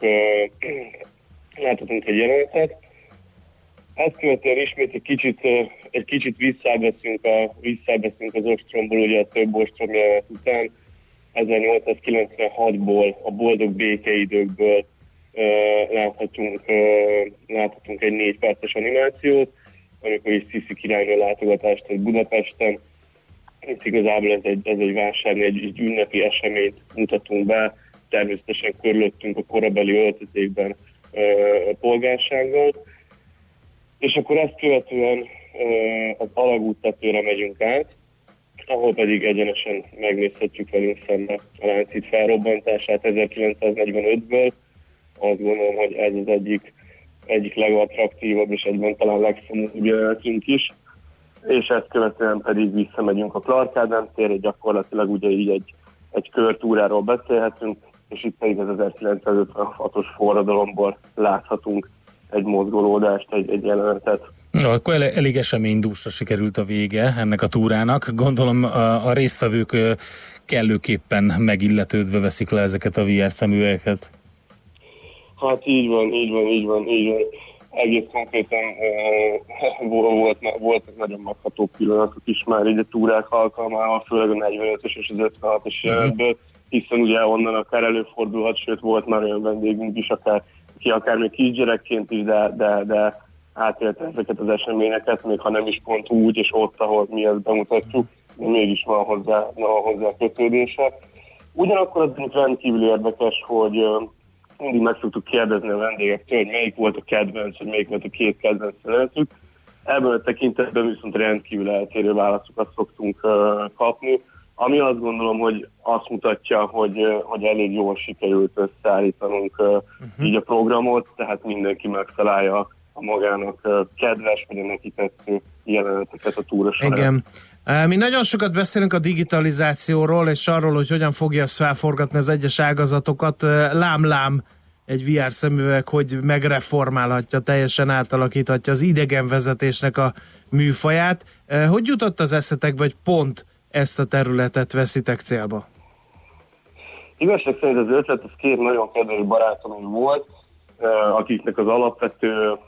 Speaker 11: láthatunk egy jelenetet. Ezt követően ismét egy kicsit, egy kicsit visszábeszünk, a, visszábeszünk az ostromból, ugye a több ostrom jelenet után, 1896-ból, a boldog békeidőkből láthatunk, láthatunk egy négy perces animációt, amikor is Sziszi királynő látogatást egy Budapesten. Itt igazából ez egy, ez egy vásárló, egy, egy ünnepi eseményt mutatunk be, természetesen körülöttünk a korabeli öltözékben a polgársággal. És akkor ezt követően az alagút tetőre megyünk át, ahol pedig egyenesen megnézhetjük velünk szembe a láncít felrobbantását 1945-ből. Azt gondolom, hogy ez az egyik, egyik legattraktívabb és egyben talán legszomorúbb jelenetünk is. És ezt követően pedig visszamegyünk a Clark Ádám térre, gyakorlatilag ugye így egy, egy körtúráról beszélhetünk, és itt pedig az 1956-os forradalomból láthatunk egy mozgolódást, egy, egy jelenetet.
Speaker 3: Na, akkor el, elég eseménydúsra sikerült a vége ennek a túrának. Gondolom a, a résztvevők kellőképpen megilletődve veszik le ezeket a VR szemüvegeket.
Speaker 11: Hát így van, így van, így van, így van. Egész konkrétan uh, volt, voltak nagyon megható pillanatok is már így a túrák alkalmával, főleg a 45-ös és az 56-os jelenetből. Uh-huh hiszen ugye onnan akár előfordulhat, sőt volt már olyan vendégünk is, akár, ki akár még kisgyerekként is, de, de, de átélte ezeket az eseményeket, még ha nem is pont úgy, és ott, ahol mi ezt bemutatjuk. mégis van hozzá, van hozzá kötődése. Ugyanakkor az rendkívül érdekes, hogy mindig meg szoktuk kérdezni a vendégektől, hogy melyik volt a kedvenc, hogy melyik volt a két kedvenc szeretük. Ebben a tekintetben viszont rendkívül eltérő válaszokat szoktunk uh, kapni, ami azt gondolom, hogy azt mutatja, hogy, hogy elég jól sikerült összeállítanunk uh, uh-huh. így a programot, tehát mindenki megtalálja a magának kedves, vagy a neki tetsző jeleneteket a túra során.
Speaker 4: Igen. Mi nagyon sokat beszélünk a digitalizációról, és arról, hogy hogyan fogja ezt felforgatni az egyes ágazatokat. Lám-lám egy VR szemüveg, hogy megreformálhatja, teljesen átalakíthatja az idegenvezetésnek a műfaját. Hogy jutott az eszetekbe, hogy pont ezt a területet veszitek célba?
Speaker 11: Igazság szerint az ötlet az két nagyon kedves barátom volt, akiknek az alapvető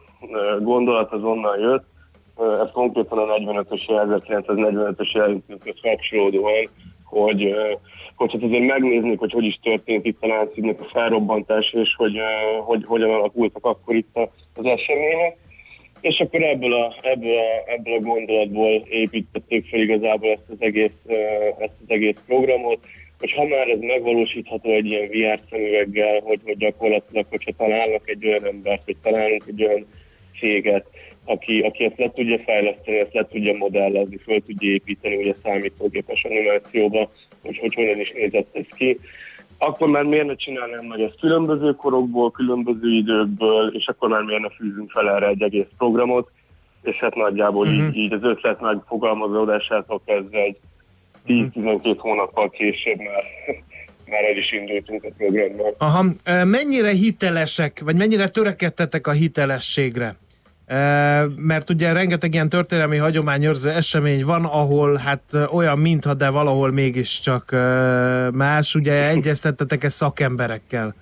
Speaker 11: gondolat az onnan jött, ez konkrétan a 45-ös 1945-ös jelentőkhöz kapcsolódóan, hogy, hogy hát azért megnéznék, hogy hogy is történt itt a Láncidnek a felrobbantás, és hogy, hogy hogyan alakultak akkor itt az események. És akkor ebből a, ebből a, ebből a gondolatból építették fel igazából ezt az egész, ezt az egész programot, hogy ha már ez megvalósítható egy ilyen VR szemüveggel, hogy, hogy gyakorlatilag, hogyha találnak egy olyan embert, vagy találunk egy olyan céget, aki, aki ezt le tudja fejleszteni, ezt le tudja modellezni, föl tudja építeni ugye számítógépes animációba, hogy, hogy hogyan is nézett ez ki. Akkor már miért ne csinálnám meg ezt különböző korokból, különböző időkből, és akkor már miért ne fűzünk fel erre egy egész programot, és hát nagyjából uh-huh. így, mhm. így az ötlet megfogalmazódásától kezdve egy 10-12 hónappal később már <laughs> már el is indultunk a programmal.
Speaker 4: Aha, mennyire hitelesek, vagy mennyire törekedtetek a hitelességre? Mert ugye rengeteg ilyen történelmi hagyományőrző esemény van, ahol hát olyan mintha, de valahol mégiscsak más. Ugye egyeztettetek ezt szakemberekkel?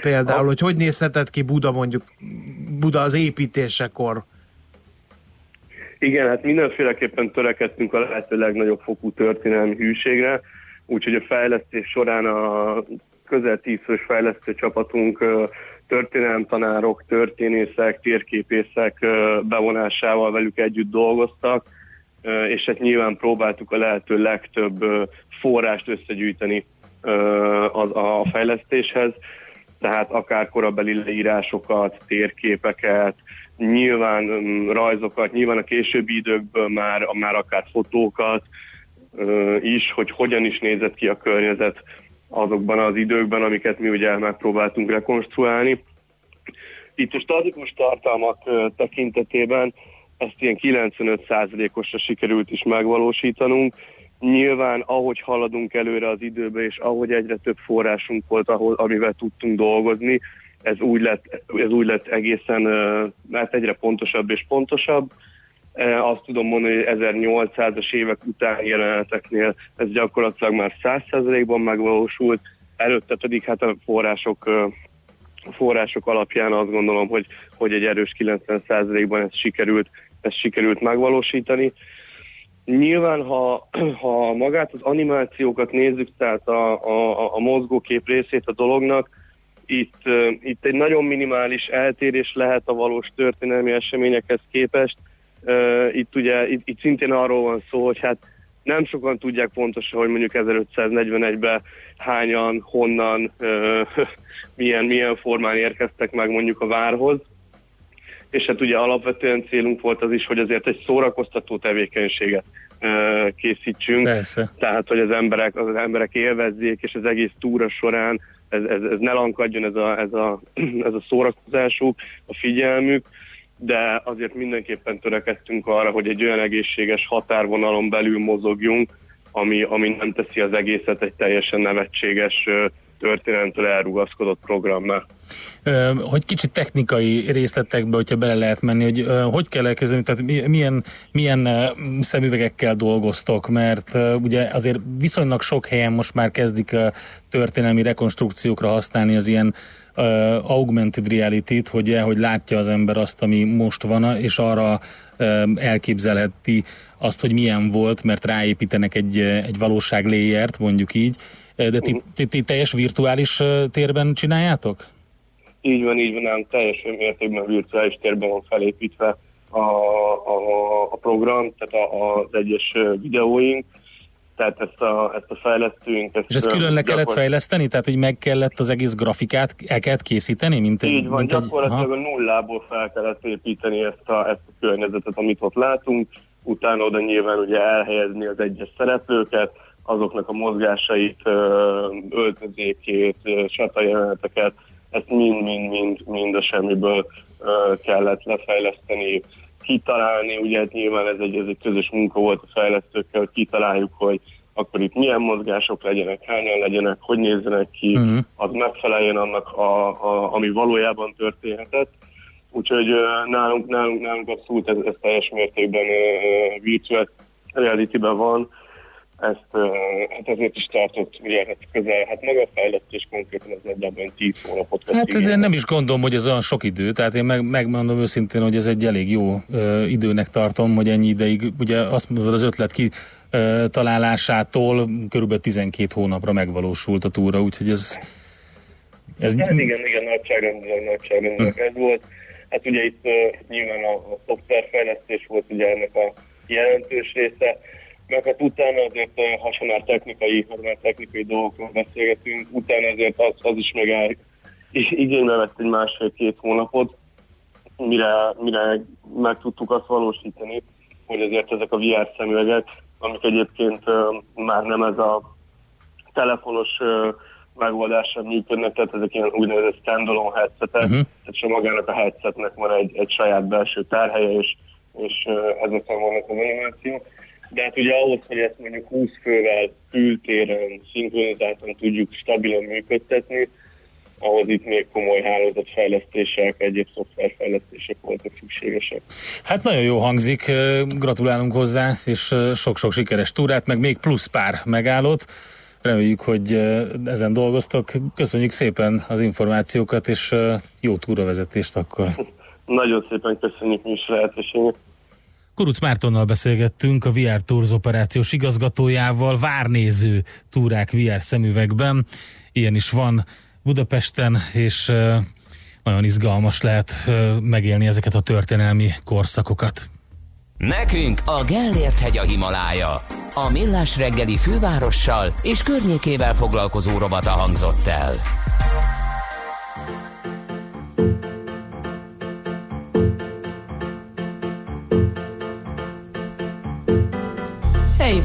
Speaker 4: Például, hogy hogy nézhetett ki Buda mondjuk, Buda az építésekor?
Speaker 11: Igen, hát mindenféleképpen törekedtünk a lehető legnagyobb fokú történelmi hűségre, úgyhogy a fejlesztés során a közel tízfős fejlesztő csapatunk történelemtanárok, történészek, térképészek bevonásával velük együtt dolgoztak, és hát nyilván próbáltuk a lehető legtöbb forrást összegyűjteni a fejlesztéshez, tehát akár korabeli leírásokat, térképeket, nyilván rajzokat, nyilván a későbbi időkből már, már akár fotókat is, hogy hogyan is nézett ki a környezet azokban az időkben, amiket mi ugye megpróbáltunk rekonstruálni. Itt a statikus tartalmak tekintetében ezt ilyen 95%-osra sikerült is megvalósítanunk. Nyilván, ahogy haladunk előre az időbe, és ahogy egyre több forrásunk volt, ahol, amivel tudtunk dolgozni, ez úgy lett, ez úgy lett egészen, mert egyre pontosabb és pontosabb. Azt tudom mondani, hogy 1800-as évek után jeleneteknél ez gyakorlatilag már 100%-ban megvalósult, előtte pedig hát a források források alapján azt gondolom, hogy, hogy egy erős 90%-ban ezt sikerült, ezt sikerült megvalósítani. Nyilván, ha, ha magát az animációkat nézzük, tehát a, a, a mozgókép részét a dolognak, itt, itt egy nagyon minimális eltérés lehet a valós történelmi eseményekhez képest. Itt ugye itt, itt szintén arról van szó, hogy hát nem sokan tudják pontosan, hogy mondjuk 1541-ben hányan, honnan, <laughs> milyen, milyen formán érkeztek meg mondjuk a várhoz. És hát ugye alapvetően célunk volt az is, hogy azért egy szórakoztató tevékenységet készítsünk. Persze. Tehát, hogy az emberek, az emberek élvezzék, és az egész túra során ez, ez, ez ne lankadjon ez a, ez, a, <clears throat> ez a szórakozásuk, a figyelmük, de azért mindenképpen törekedtünk arra, hogy egy olyan egészséges határvonalon belül mozogjunk, ami, ami nem teszi az egészet egy teljesen nevetséges történelemtől elrugaszkodott programmal.
Speaker 3: Hogy kicsit technikai részletekbe, hogyha bele lehet menni, hogy hogy kell elkezdeni, tehát milyen, milyen szemüvegekkel dolgoztok, mert ugye azért viszonylag sok helyen most már kezdik a történelmi rekonstrukciókra használni az ilyen uh, augmented reality-t, hogy, hogy látja az ember azt, ami most van, és arra uh, elképzelheti azt, hogy milyen volt, mert ráépítenek egy, egy valóság léjert, mondjuk így, de ti, ti, ti teljes virtuális térben csináljátok?
Speaker 11: Így van, így van, nem teljes mértékben virtuális térben van felépítve a, a, a program, tehát a, az egyes videóink, tehát ezt a, ezt a fejlesztőink... Ezt
Speaker 3: És ezt külön le kellett fejleszteni? Tehát, hogy meg kellett az egész grafikát, el kellett készíteni? Mint
Speaker 11: egy,
Speaker 3: Így
Speaker 11: van, mint gyakorlatilag egy, a nullából fel kellett építeni ezt a, ezt a környezetet, amit ott látunk, utána oda nyilván ugye elhelyezni az egyes szereplőket, azoknak a mozgásait, öltözékét, satajeleneteket, ezt mind-mind-mind mind a semmiből kellett lefejleszteni, kitalálni, ugye hát nyilván ez egy, ez egy közös munka volt a fejlesztőkkel, hogy kitaláljuk, hogy akkor itt milyen mozgások legyenek, hányan legyenek, hogy nézzenek ki, uh-huh. az megfeleljen annak, a, a, ami valójában történhetett. Úgyhogy nálunk, nálunk, nálunk abszolút ez, ez teljes mértékben uh, virtual reality-ben van, ezt hát ezért is tartott ugye, hát közel, hát maga a fejlesztés konkrétan az nagyjából 10 hónapot
Speaker 3: vett Hát de nem is gondolom, hogy ez olyan sok idő, tehát én meg, megmondom őszintén, hogy ez egy elég jó ö, időnek tartom, hogy ennyi ideig, ugye azt mondod az ötlet ki ö, találásától körülbelül 12 hónapra megvalósult a túra, úgyhogy ez...
Speaker 11: ez... Hát igen, igen, nagyságrendileg, nagyságrendileg hm. ez volt. Hát ugye itt uh, nyilván a, a szoftverfejlesztés volt ugye ennek a jelentős része, meg hát utána azért, eh, ha sem már technikai, ha már technikai dolgokról beszélgetünk, utána azért az, az is megáll, és igénybe vett egy másfél-két hónapot, mire, mire meg tudtuk azt valósítani, hogy azért ezek a VR szemüvegek, amik egyébként uh, már nem ez a telefonos uh, megoldással működnek, tehát ezek ilyen úgynevezett standalone headsetek, uh-huh. tehát sem magának a headsetnek van egy, egy saját belső tárhelye, és, és ezeken vannak az animációk de hát ugye ahhoz, hogy ezt mondjuk 20 fővel kültéren, szinkronizáltan tudjuk stabilan működtetni, ahhoz itt még komoly hálózatfejlesztések, egyéb szoftverfejlesztések voltak szükségesek.
Speaker 3: Hát nagyon jó hangzik, gratulálunk hozzá, és sok-sok sikeres túrát, meg még plusz pár megállót. Reméljük, hogy ezen dolgoztok. Köszönjük szépen az információkat, és jó túravezetést akkor. <laughs>
Speaker 11: Nagyon szépen köszönjük mi is lehetőséget.
Speaker 3: Kuruc Mártonnal beszélgettünk a VR Tours operációs igazgatójával, várnéző túrák VR szemüvegben. Ilyen is van Budapesten, és nagyon izgalmas lehet megélni ezeket a történelmi korszakokat.
Speaker 1: Nekünk a Gellért hegy a Himalája. A Millás reggeli fővárossal és környékével foglalkozó robata hangzott el.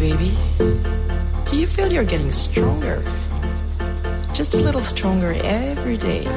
Speaker 12: Baby. Do you feel you're getting stronger? Just a little stronger every day.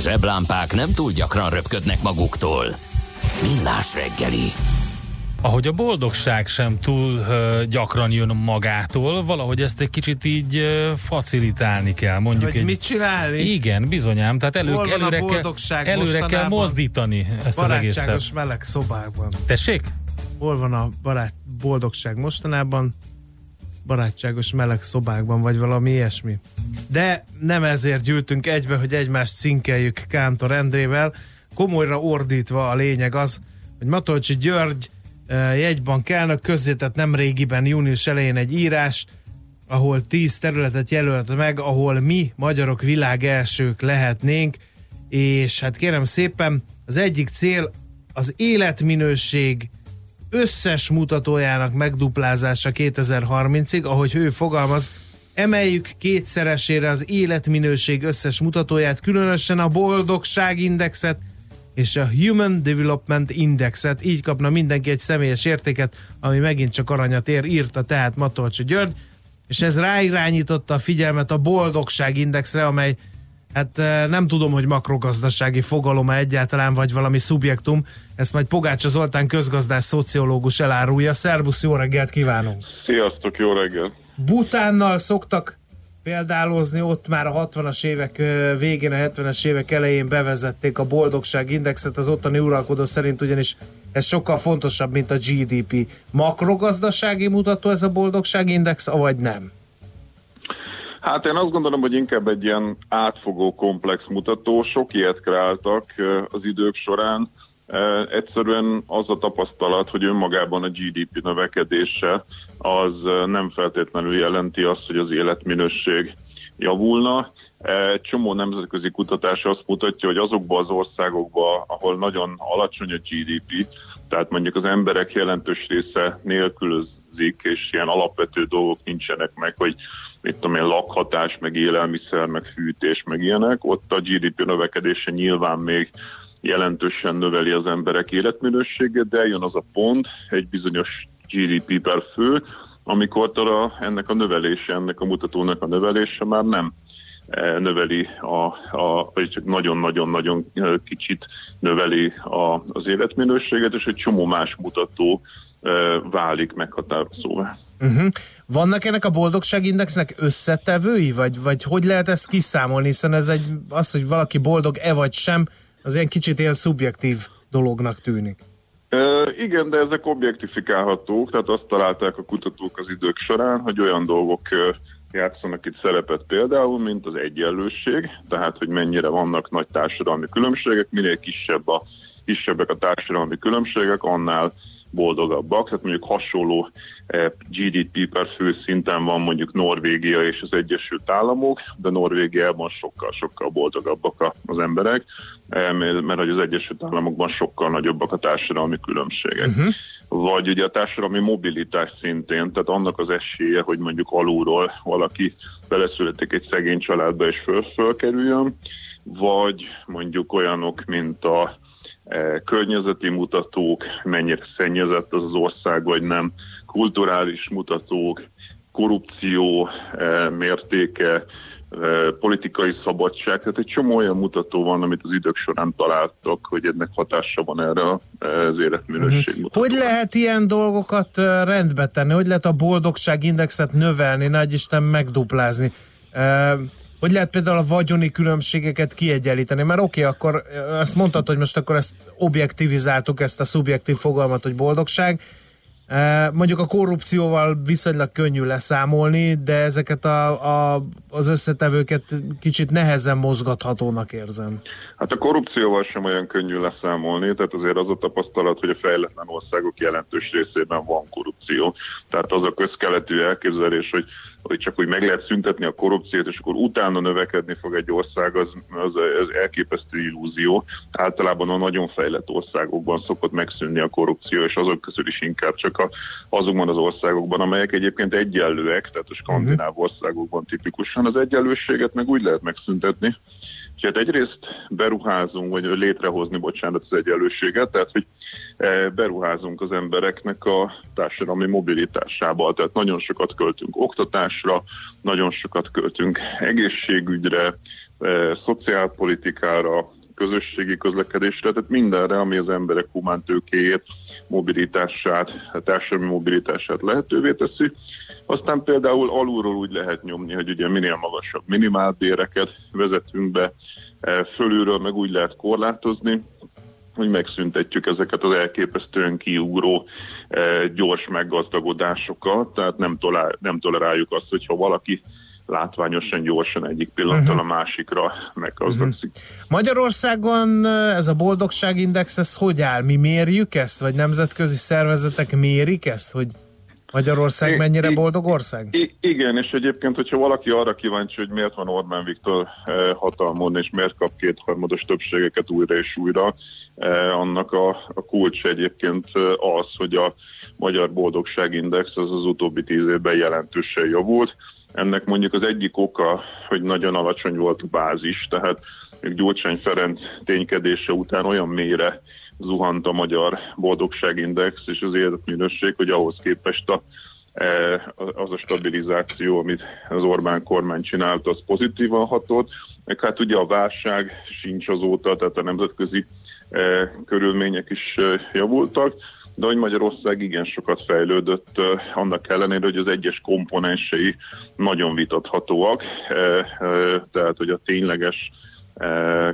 Speaker 1: Zseblámpák nem túl gyakran röpködnek maguktól. Millás reggeli.
Speaker 3: Ahogy a boldogság sem túl uh, gyakran jön magától, valahogy ezt egy kicsit így uh, facilitálni kell. Mondjuk
Speaker 4: Hogy
Speaker 3: egy,
Speaker 4: mit csinálni?
Speaker 3: Igen, bizonyám. Tehát elő,
Speaker 4: Hol van a
Speaker 3: előre, kell,
Speaker 4: boldogság
Speaker 3: előre kell mozdítani ezt az egészet.
Speaker 4: Barátságos meleg szobákban.
Speaker 3: Tessék?
Speaker 4: Hol van a barát, boldogság mostanában? Barátságos meleg szobákban, vagy valami ilyesmi. De nem ezért gyűltünk egybe, hogy egymást cinkeljük Kántor Endrével. Komolyra ordítva a lényeg az, hogy Matolcsi György eh, jegybank elnök közzétett nem régiben június elején egy írást, ahol tíz területet jelölt meg, ahol mi, magyarok világ elsők lehetnénk, és hát kérem szépen, az egyik cél az életminőség összes mutatójának megduplázása 2030-ig, ahogy ő fogalmaz, emeljük kétszeresére az életminőség összes mutatóját, különösen a boldogságindexet és a Human Development Indexet, így kapna mindenki egy személyes értéket, ami megint csak aranyat ér, írta tehát Matolcsi György, és ez ráirányította a figyelmet a boldogságindexre, amely hát eh, nem tudom, hogy makrogazdasági fogalom egyáltalán, vagy valami szubjektum, ezt majd Pogácsa Zoltán közgazdás szociológus elárulja. Szerbusz, jó reggelt kívánunk!
Speaker 13: Sziasztok, jó reggel!
Speaker 4: Butánnal szoktak példálozni, ott már a 60-as évek ö, végén, a 70-es évek elején bevezették a boldogságindexet, az ottani uralkodó szerint ugyanis ez sokkal fontosabb, mint a GDP. Makrogazdasági mutató ez a boldogságindex, vagy nem?
Speaker 13: Hát én azt gondolom, hogy inkább egy ilyen átfogó komplex mutató, sok ilyet kreáltak az idők során. Egyszerűen az a tapasztalat, hogy önmagában a GDP növekedése az nem feltétlenül jelenti azt, hogy az életminőség javulna. Egy csomó nemzetközi kutatás azt mutatja, hogy azokban az országokban, ahol nagyon alacsony a GDP, tehát mondjuk az emberek jelentős része nélkülözik, és ilyen alapvető dolgok nincsenek meg, hogy mit tudom én, lakhatás, meg élelmiszer, meg fűtés, meg ilyenek, ott a GDP növekedése nyilván még jelentősen növeli az emberek életminőségét, de eljön az a pont, egy bizonyos GDP per fő, amikor a, ennek a növelése, ennek a mutatónak a növelése már nem eh, növeli, a, a, vagy csak nagyon-nagyon-nagyon eh, kicsit növeli a, az életminőséget, és egy csomó más mutató eh, válik meghatározóvá.
Speaker 4: Uh-huh. Vannak ennek a boldogságindexnek összetevői, vagy, vagy hogy lehet ezt kiszámolni, hiszen ez egy, az, hogy valaki boldog-e vagy sem, az ilyen kicsit ilyen szubjektív dolognak tűnik.
Speaker 13: Uh, igen, de ezek objektifikálhatók, tehát azt találták a kutatók az idők során, hogy olyan dolgok játszanak itt szerepet például, mint az egyenlőség, tehát hogy mennyire vannak nagy társadalmi különbségek, minél kisebb a, kisebbek a társadalmi különbségek, annál boldogabbak, tehát mondjuk hasonló eh, GDP per fő szinten van mondjuk Norvégia és az Egyesült Államok, de Norvégiában sokkal-sokkal boldogabbak az emberek, eh, mert hogy az Egyesült Államokban sokkal nagyobbak a társadalmi különbségek. Uh-huh. Vagy ugye a társadalmi mobilitás szintén, tehát annak az esélye, hogy mondjuk alulról valaki beleszületik egy szegény családba és föl, fölkerüljön, vagy mondjuk olyanok, mint a környezeti mutatók, mennyire szennyezett az az ország, vagy nem, kulturális mutatók, korrupció eh, mértéke, eh, politikai szabadság, tehát egy csomó olyan mutató van, amit az idők során találtak, hogy ennek hatása van erre az életminőség mutató.
Speaker 4: Hogy lehet ilyen dolgokat rendbe tenni? Hogy lehet a boldogságindexet növelni, nagy Isten megduplázni? Hogy lehet például a vagyoni különbségeket kiegyenlíteni? Mert oké, okay, akkor azt mondtad, hogy most akkor ezt objektivizáltuk, ezt a szubjektív fogalmat, hogy boldogság. Mondjuk a korrupcióval viszonylag könnyű leszámolni, de ezeket a, a, az összetevőket kicsit nehezen mozgathatónak érzem.
Speaker 13: Hát a korrupcióval sem olyan könnyű leszámolni, tehát azért az a tapasztalat, hogy a fejletlen országok jelentős részében van korrupció. Tehát az a közkeletű elképzelés, hogy hogy csak úgy meg lehet szüntetni a korrupciót, és akkor utána növekedni fog egy ország, az, az, az elképesztő illúzió. Általában a nagyon fejlett országokban szokott megszűnni a korrupció, és azok közül is inkább csak a, azokban az országokban, amelyek egyébként egyenlőek, tehát a skandináv országokban tipikusan az egyenlőséget meg úgy lehet megszüntetni, Hát egyrészt beruházunk, vagy létrehozni, bocsánat, az egyenlőséget, tehát hogy e, beruházunk az embereknek a társadalmi mobilitásába, tehát nagyon sokat költünk oktatásra, nagyon sokat költünk egészségügyre, e, szociálpolitikára, közösségi közlekedésre, tehát mindenre, ami az emberek humántőkéjét, mobilitását, társadalmi mobilitását lehetővé teszi. Aztán például alulról úgy lehet nyomni, hogy ugye minél magasabb minimálbéreket vezetünk be, e, fölülről meg úgy lehet korlátozni, hogy megszüntetjük ezeket az elképesztően kiugró e, gyors meggazdagodásokat, tehát nem, tolál, nem toleráljuk azt, hogyha valaki látványosan gyorsan egyik pillanattal uh-huh. a másikra meggazdagszik. Uh-huh.
Speaker 4: Magyarországon ez a boldogságindex, ez hogy áll? Mi mérjük ezt? Vagy nemzetközi szervezetek mérik ezt, hogy Magyarország mennyire boldog ország?
Speaker 13: I- igen, és egyébként, hogyha valaki arra kíváncsi, hogy miért van Orbán Viktor eh, hatalmon, és miért kap kétharmados többségeket újra és újra, eh, annak a, a kulcs egyébként az, hogy a Magyar Boldogságindex az az utóbbi tíz évben jelentősen javult. Ennek mondjuk az egyik oka, hogy nagyon alacsony volt a bázis, tehát még Gyurcsány Ferenc ténykedése után olyan mélyre zuhant a magyar boldogságindex és az életminőség, hogy ahhoz képest a, e, az a stabilizáció, amit az Orbán kormány csinált, az pozitívan hatott. Meg hát ugye a válság sincs azóta, tehát a nemzetközi e, körülmények is e, javultak de hogy Magyarország igen sokat fejlődött, annak ellenére, hogy az egyes komponensei nagyon vitathatóak, tehát hogy a tényleges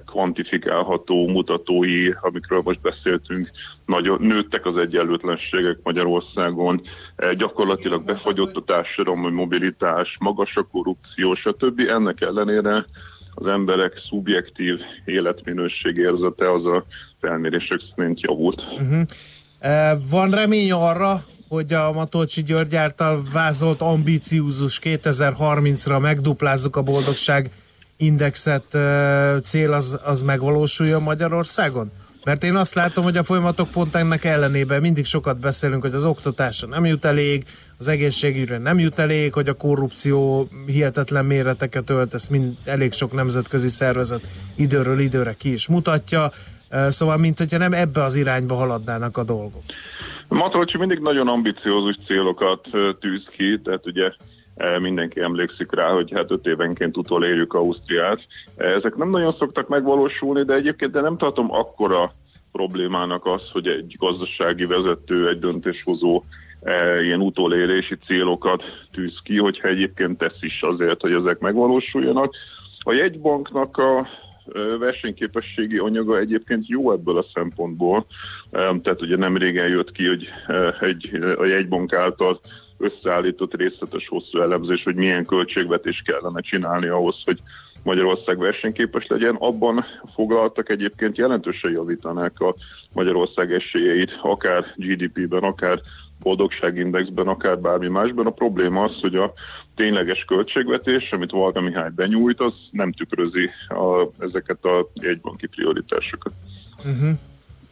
Speaker 13: kvantifikálható mutatói, amikről most beszéltünk, nagyon nőttek az egyenlőtlenségek Magyarországon, gyakorlatilag befagyott a társadalmi mobilitás, magas a korrupció, stb. Ennek ellenére az emberek szubjektív életminőség érzete az a felmérések szerint javult. Uh-huh.
Speaker 4: Van remény arra, hogy a Matolcsi György által vázolt ambíciózus 2030-ra megduplázzuk a boldogság indexet cél az, az megvalósuljon Magyarországon? Mert én azt látom, hogy a folyamatok pont ennek ellenében mindig sokat beszélünk, hogy az oktatásra nem jut elég, az egészségügyre nem jut elég, hogy a korrupció hihetetlen méreteket ölt, ezt mind elég sok nemzetközi szervezet időről időre ki is mutatja. Szóval, mint hogyha nem ebbe az irányba haladnának a dolgok.
Speaker 13: Matolcsi mindig nagyon ambiciózus célokat tűz ki, tehát ugye mindenki emlékszik rá, hogy hát öt évenként utolérjük Ausztriát. Ezek nem nagyon szoktak megvalósulni, de egyébként de nem tartom akkora problémának az, hogy egy gazdasági vezető, egy döntéshozó ilyen utolérési célokat tűz ki, hogyha egyébként tesz is azért, hogy ezek megvalósuljanak. A jegybanknak a versenyképességi anyaga egyébként jó ebből a szempontból. Tehát ugye nem régen jött ki, hogy egy, a jegybank által összeállított részletes hosszú elemzés, hogy milyen költségvetés kellene csinálni ahhoz, hogy Magyarország versenyképes legyen. Abban foglaltak egyébként jelentősen javítanák a Magyarország esélyeit, akár GDP-ben, akár boldogságindexben, akár bármi másban. A probléma az, hogy a tényleges költségvetés, amit Valga Mihály benyújt, az nem tükrözi a, ezeket a jegybanki prioritásokat.
Speaker 4: Uh-huh.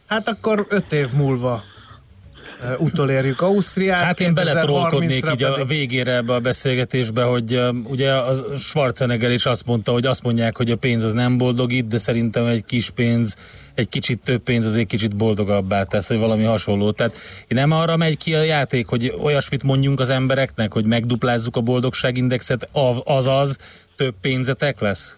Speaker 4: Hát akkor öt év múlva utolérjük Ausztriát.
Speaker 3: Hát én beletrólkodnék így a végére ebbe a beszélgetésbe, hogy ugye a Schwarzenegger is azt mondta, hogy azt mondják, hogy a pénz az nem boldogít, de szerintem egy kis pénz, egy kicsit több pénz azért kicsit boldogabbá tesz, vagy valami hasonló. Tehát nem arra megy ki a játék, hogy olyasmit mondjunk az embereknek, hogy megduplázzuk a boldogságindexet, azaz több pénzetek lesz?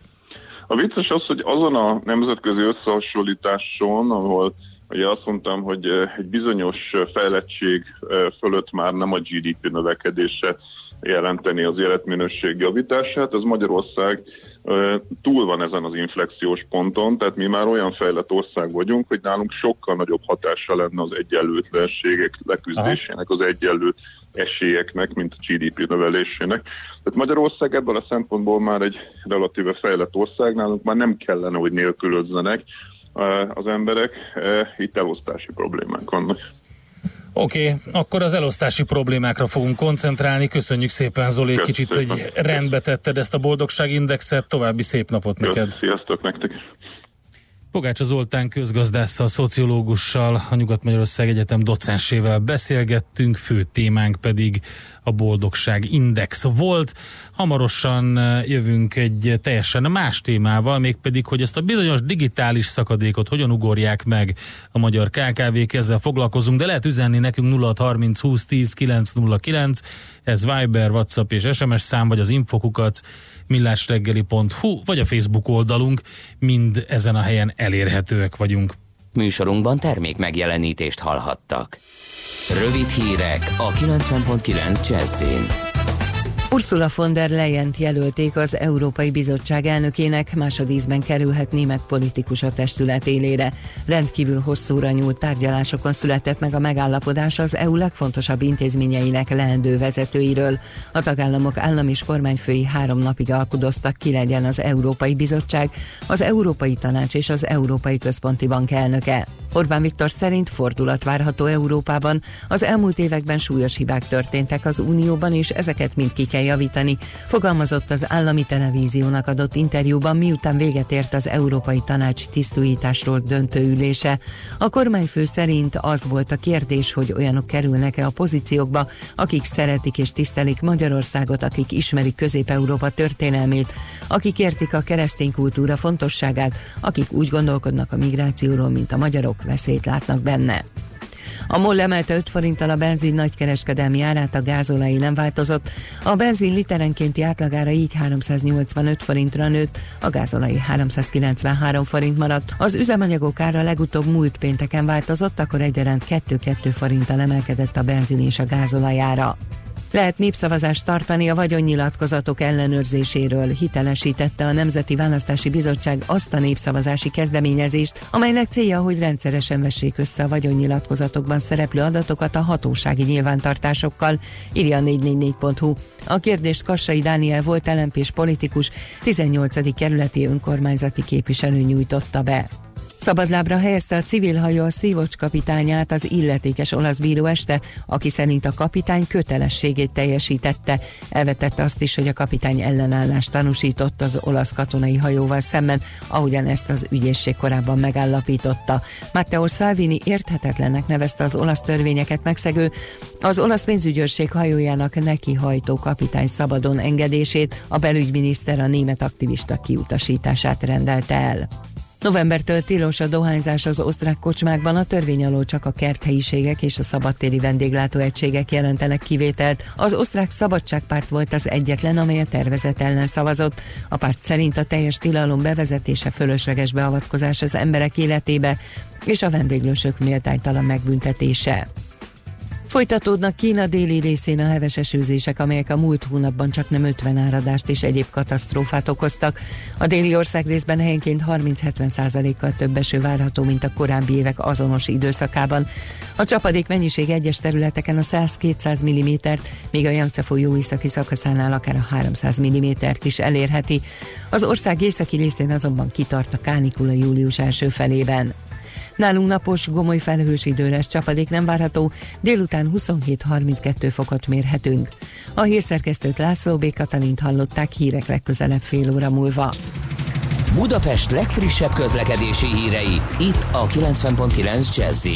Speaker 13: A vicces az, hogy azon a nemzetközi összehasonlításon, ahol Ugye azt mondtam, hogy egy bizonyos fejlettség fölött már nem a GDP növekedése jelenteni az életminőség javítását. Ez Magyarország túl van ezen az inflexiós ponton, tehát mi már olyan fejlett ország vagyunk, hogy nálunk sokkal nagyobb hatása lenne az egyenlőtlenségek leküzdésének, az egyenlő esélyeknek, mint a GDP növelésének. Tehát Magyarország ebből a szempontból már egy relatíve fejlett ország, nálunk már nem kellene, hogy nélkülözzenek az emberek, itt elosztási problémák vannak.
Speaker 3: Oké, okay, akkor az elosztási problémákra fogunk koncentrálni. Köszönjük szépen, Zoli, egy kicsit, hogy rendbe tetted ezt a boldogságindexet. További szép napot neked.
Speaker 13: Sziasztok nektek.
Speaker 3: Pogácsa Zoltán közgazdásszal, szociológussal, a Nyugat-Magyarország Egyetem docensével beszélgettünk, fő témánk pedig a boldogság index volt. Hamarosan eh, jövünk egy teljesen más témával, mégpedig, hogy ezt a bizonyos digitális szakadékot hogyan ugorják meg a magyar KKV-k, ezzel foglalkozunk, de lehet üzenni nekünk 0630 20 10 909, ez Viber, WhatsApp és SMS szám, vagy az infokukat millásreggeli.hu, vagy a Facebook oldalunk, mind ezen a helyen elérhetőek vagyunk.
Speaker 1: Műsorunkban termék megjelenítést hallhattak. Rövid hírek a 90.9 Jazzin.
Speaker 8: Ursula von der leyen jelölték az Európai Bizottság elnökének, másodízben kerülhet német politikus a testület élére. Rendkívül hosszúra nyúlt tárgyalásokon született meg a megállapodás az EU legfontosabb intézményeinek leendő vezetőiről. A tagállamok állam és kormányfői három napig alkudoztak, ki legyen az Európai Bizottság, az Európai Tanács és az Európai Központi Bank elnöke. Orbán Viktor szerint fordulat várható Európában. Az elmúlt években súlyos hibák történtek az Unióban, és ezeket mind ki javítani, fogalmazott az állami televíziónak adott interjúban, miután véget ért az Európai Tanács tisztújításról döntő ülése. A kormányfő szerint az volt a kérdés, hogy olyanok kerülnek-e a pozíciókba, akik szeretik és tisztelik Magyarországot, akik ismerik Közép-Európa történelmét, akik értik a keresztény kultúra fontosságát, akik úgy gondolkodnak a migrációról, mint a magyarok veszélyt látnak benne. A MOL emelte 5 forinttal a benzin nagykereskedelmi árát, a gázolai nem változott. A benzin literenkénti átlagára így 385 forintra nőtt, a gázolai 393 forint maradt. Az üzemanyagok ára legutóbb múlt pénteken változott, akkor egyaránt 2-2 forinttal emelkedett a benzin és a gázolajára. Lehet népszavazást tartani a vagyonnyilatkozatok ellenőrzéséről, hitelesítette a Nemzeti Választási Bizottság azt a népszavazási kezdeményezést, amelynek célja, hogy rendszeresen vessék össze a vagyonnyilatkozatokban szereplő adatokat a hatósági nyilvántartásokkal, írja 444.hu. A kérdést Kassai Dániel volt lmp politikus, 18. kerületi önkormányzati képviselő nyújtotta be. Szabadlábra helyezte a civil hajó a Szívocs kapitányát az illetékes olasz bíró este, aki szerint a kapitány kötelességét teljesítette. Elvetette azt is, hogy a kapitány ellenállást tanúsított az olasz katonai hajóval szemben, ahogyan ezt az ügyészség korábban megállapította. Matteo Salvini érthetetlennek nevezte az olasz törvényeket megszegő, az olasz pénzügyőrség hajójának neki hajtó kapitány szabadon engedését, a belügyminiszter a német aktivista kiutasítását rendelte el. Novembertől tilos a dohányzás az osztrák kocsmákban, a törvény alól csak a kerthelyiségek és a szabadtéri vendéglátóegységek jelentenek kivételt. Az osztrák szabadságpárt volt az egyetlen, amely a tervezet ellen szavazott. A párt szerint a teljes tilalom bevezetése fölösleges beavatkozás az emberek életébe, és a vendéglősök méltánytalan megbüntetése. Folytatódnak Kína déli részén a heves esőzések, amelyek a múlt hónapban csak nem 50 áradást és egyéb katasztrófát okoztak. A déli ország részben helyenként 30-70 kal több eső várható, mint a korábbi évek azonos időszakában. A csapadék mennyiség egyes területeken a 100-200 mm, míg a Yangtze folyó északi szakaszánál akár a 300 mm-t is elérheti. Az ország északi részén azonban kitart a kánikula július első felében. Nálunk napos, gomoly felhős időre csapadék nem várható, délután 27-32 fokot mérhetünk. A hírszerkesztőt László B. Katalint hallották hírek legközelebb fél óra múlva.
Speaker 1: Budapest legfrissebb közlekedési hírei, itt a 90.9 jazz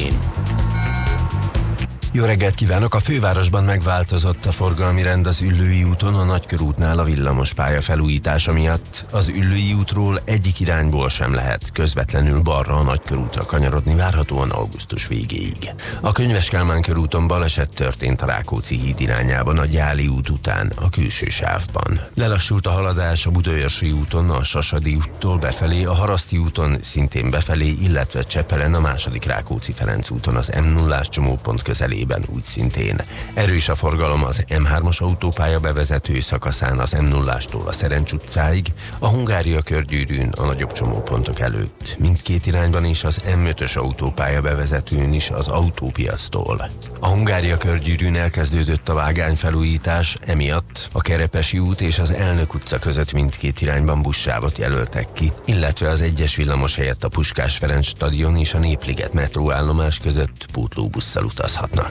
Speaker 14: jó reggelt kívánok! A fővárosban megváltozott a forgalmi rend az Üllői úton, a Nagykörútnál a villamos pálya felújítása miatt. Az Üllői útról egyik irányból sem lehet közvetlenül balra a Nagykörútra kanyarodni, várhatóan augusztus végéig. A Könyves Kálmán körúton baleset történt a Rákóczi híd irányában a Gyáli út után, a külső sávban. Lelassult a haladás a Budaörsi úton, a Sasadi úttól befelé, a Haraszti úton szintén befelé, illetve Csepelen a második Rákóczi Ferenc úton az M0-ás csomópont közelében úgy szintén. Erős a forgalom az M3-as autópálya bevezető szakaszán az M0-ástól a Szerencs utcáig, a Hungária körgyűrűn a nagyobb csomópontok előtt. Mindkét irányban is az M5-ös autópálya bevezetőn is az autópiasztól. A Hungária körgyűrűn elkezdődött a vágányfelújítás, emiatt a Kerepesi út és az Elnök utca között mindkét irányban buszsávot jelöltek ki, illetve az egyes villamos helyett a Puskás Ferenc stadion és a Népliget metróállomás között pótlóbusszal utazhatnak.